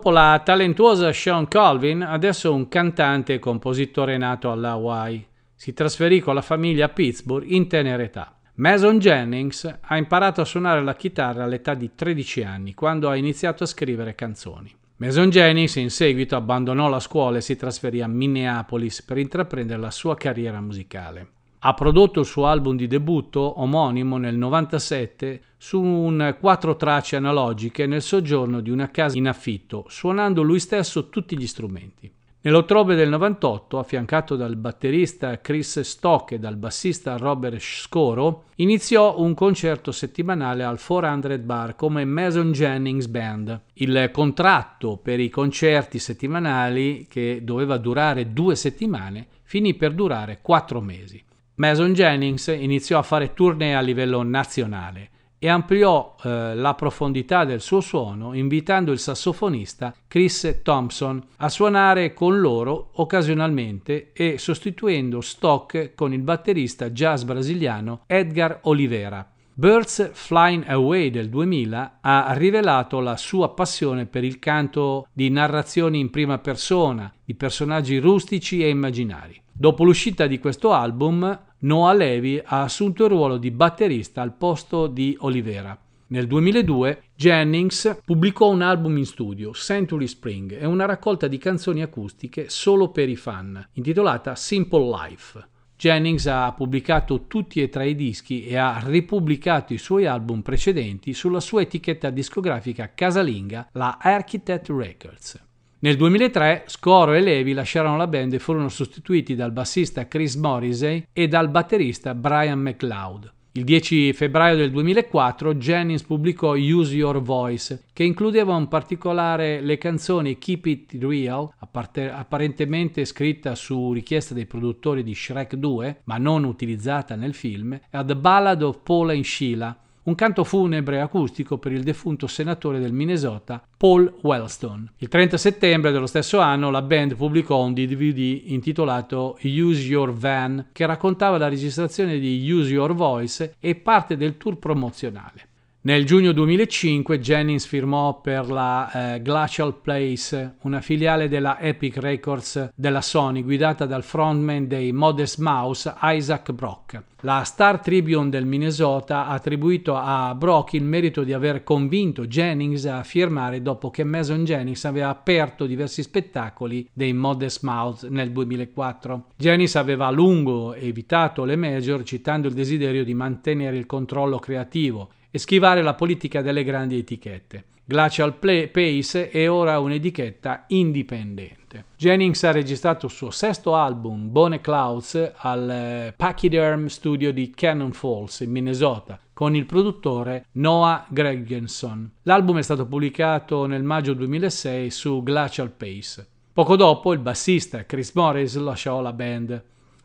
Dopo la talentuosa Sean Colvin, adesso un cantante e compositore nato alla Hawaii. Si trasferì con la famiglia a Pittsburgh in tenera età. Mason Jennings ha imparato a suonare la chitarra all'età di 13 anni, quando ha iniziato a scrivere canzoni. Mason Jennings in seguito abbandonò la scuola e si trasferì a Minneapolis per intraprendere la sua carriera musicale. Ha prodotto il suo album di debutto omonimo nel 97 su un quattro tracce analogiche nel soggiorno di una casa in affitto, suonando lui stesso tutti gli strumenti. Nell'ottobre del 98, affiancato dal batterista Chris Stock e dal bassista Robert Scoro, iniziò un concerto settimanale al 400 Bar come Mason Jennings Band. Il contratto per i concerti settimanali, che doveva durare due settimane, finì per durare quattro mesi. Mason Jennings iniziò a fare tournée a livello nazionale e ampliò eh, la profondità del suo suono invitando il sassofonista Chris Thompson a suonare con loro occasionalmente e sostituendo Stock con il batterista jazz brasiliano Edgar Oliveira. Birds Flying Away del 2000 ha rivelato la sua passione per il canto di narrazioni in prima persona, di personaggi rustici e immaginari. Dopo l'uscita di questo album, Noah Levy ha assunto il ruolo di batterista al posto di Olivera. Nel 2002 Jennings pubblicò un album in studio, Century Spring, e una raccolta di canzoni acustiche solo per i fan, intitolata Simple Life. Jennings ha pubblicato tutti e tre i dischi e ha ripubblicato i suoi album precedenti sulla sua etichetta discografica casalinga, la Architect Records. Nel 2003 Scoro e Levi lasciarono la band e furono sostituiti dal bassista Chris Morrissey e dal batterista Brian McLeod. Il 10 febbraio del 2004 Jennings pubblicò Use Your Voice, che includeva in particolare le canzoni Keep It Real, apparentemente scritta su richiesta dei produttori di Shrek 2, ma non utilizzata nel film, e The Ballad of Paul and Sheila, un canto funebre acustico per il defunto senatore del Minnesota Paul Wellstone. Il 30 settembre dello stesso anno la band pubblicò un DVD intitolato Use Your Van che raccontava la registrazione di Use Your Voice e parte del tour promozionale. Nel giugno 2005 Jennings firmò per la eh, Glacial Place, una filiale della Epic Records della Sony guidata dal frontman dei Modest Mouse Isaac Brock. La Star Tribune del Minnesota ha attribuito a Brock il merito di aver convinto Jennings a firmare dopo che Mason Jennings aveva aperto diversi spettacoli dei Modest Mouse nel 2004. Jennings aveva a lungo evitato le major citando il desiderio di mantenere il controllo creativo e schivare la politica delle grandi etichette. Glacial Pace è ora un'etichetta indipendente. Jennings ha registrato il suo sesto album, Bone Clouds, al eh, Pachyderm Studio di Cannon Falls, in Minnesota, con il produttore Noah Gregenson. L'album è stato pubblicato nel maggio 2006 su Glacial Pace. Poco dopo il bassista Chris Morris lasciò la band.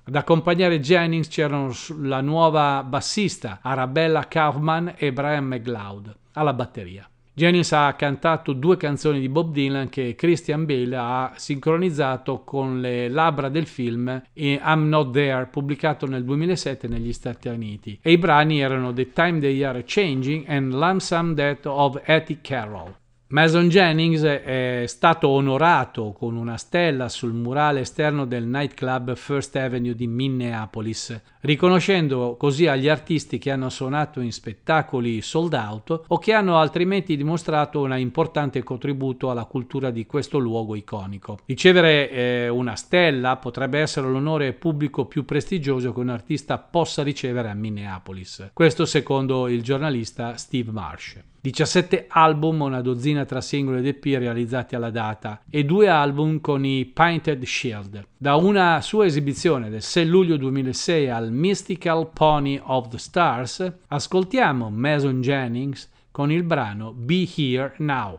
Ad accompagnare Jennings c'erano la nuova bassista Arabella Kaufman e Brian McLeod alla batteria. Jennings ha cantato due canzoni di Bob Dylan che Christian Bale ha sincronizzato con le labbra del film I'm Not There, pubblicato nel 2007 negli Stati Uniti. E i brani erano The Time They Are Changing and Lonesome Death of Etty Carroll. Mason Jennings è stato onorato con una stella sul murale esterno del nightclub First Avenue di Minneapolis, riconoscendo così agli artisti che hanno suonato in spettacoli sold out o che hanno altrimenti dimostrato un importante contributo alla cultura di questo luogo iconico. Ricevere eh, una stella potrebbe essere l'onore pubblico più prestigioso che un artista possa ricevere a Minneapolis. Questo secondo il giornalista Steve Marsh. 17 album, una dozzina tra singoli ed EP realizzati alla data e due album con i Painted Shield. Da una sua esibizione del 6 luglio 2006 al Mystical Pony of the Stars, ascoltiamo Mason Jennings con il brano Be Here Now.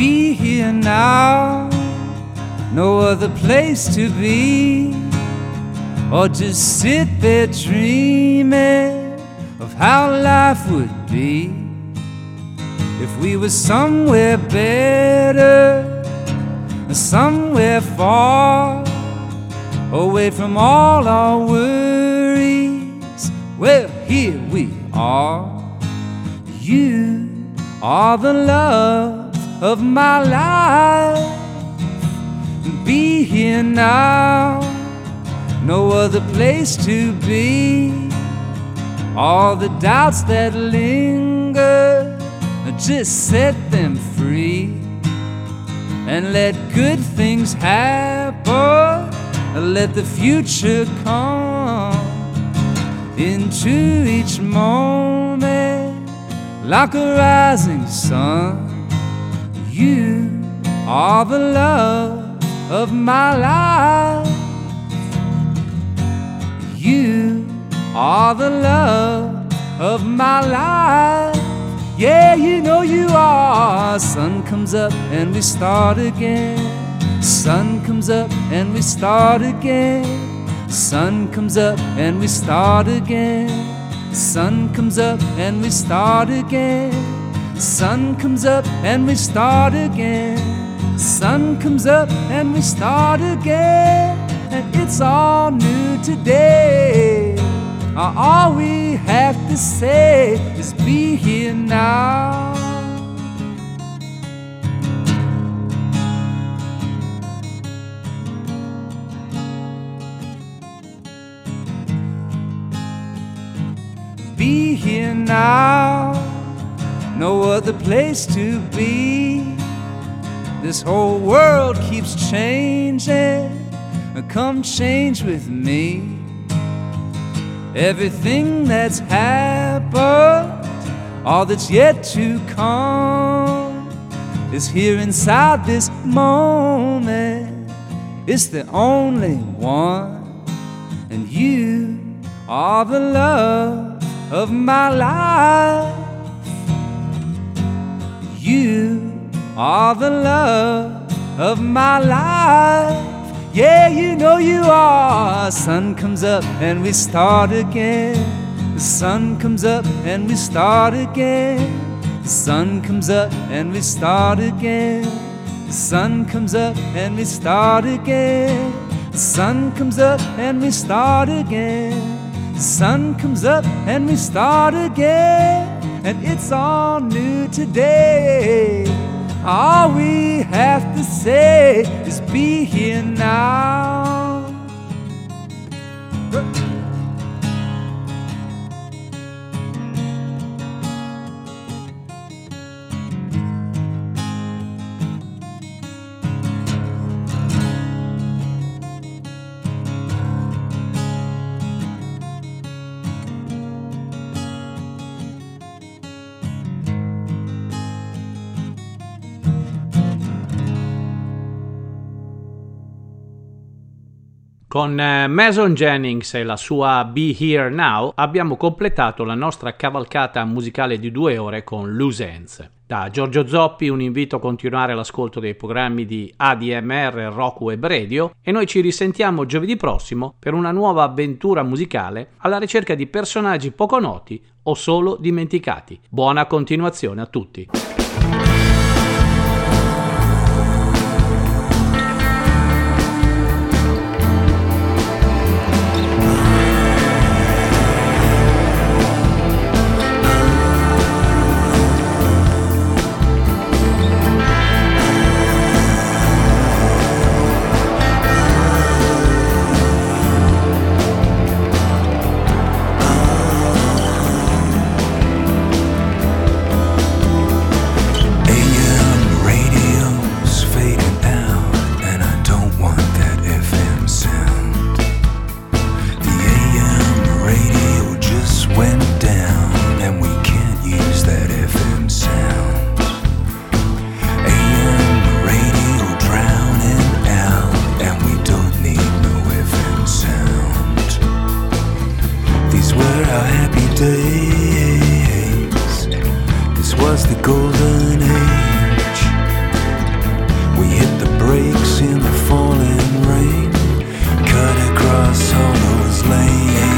Be here now, no other place to be, or just sit there dreaming of how life would be if we were somewhere better, somewhere far away from all our worries. Well, here we are. You are the love of my life. Be here now, no other place to be. All the doubts that linger, just set them free and let good things happen. Let the future come into each moment like a rising sun. You are the love of my life. You are the love of my life. Yeah, you know you are. Sun comes up and we start again. Sun comes up and we start again. Sun comes up and we start again. Sun comes up and we start again. Sun comes up and we start again. Sun comes up and we start again. And it's all new today. Uh, all we have to say is be here now. Be here now, no other place to be. This whole world keeps changing. Come change with me. Everything that's happened, all that's yet to come, is here inside this moment. It's the only one, and you are the love of my life. You are the love of my life. Yeah, you know you are. Sun comes up and we start again. The sun comes up and we start again. The sun comes up and we start again. The sun comes up and we start again. The sun comes up and we start again. The sun comes up and we start again. And it's all new today. All we have to say is be here now. Con eh, Mason Jennings e la sua Be Here Now abbiamo completato la nostra cavalcata musicale di due ore con Loose Ends. Da Giorgio Zoppi un invito a continuare l'ascolto dei programmi di ADMR Rock Web Radio e noi ci risentiamo giovedì prossimo per una nuova avventura musicale alla ricerca di personaggi poco noti o solo dimenticati. Buona continuazione a tutti. These were our happy days. This was the golden age. We hit the brakes in the falling rain, cut across all those lanes.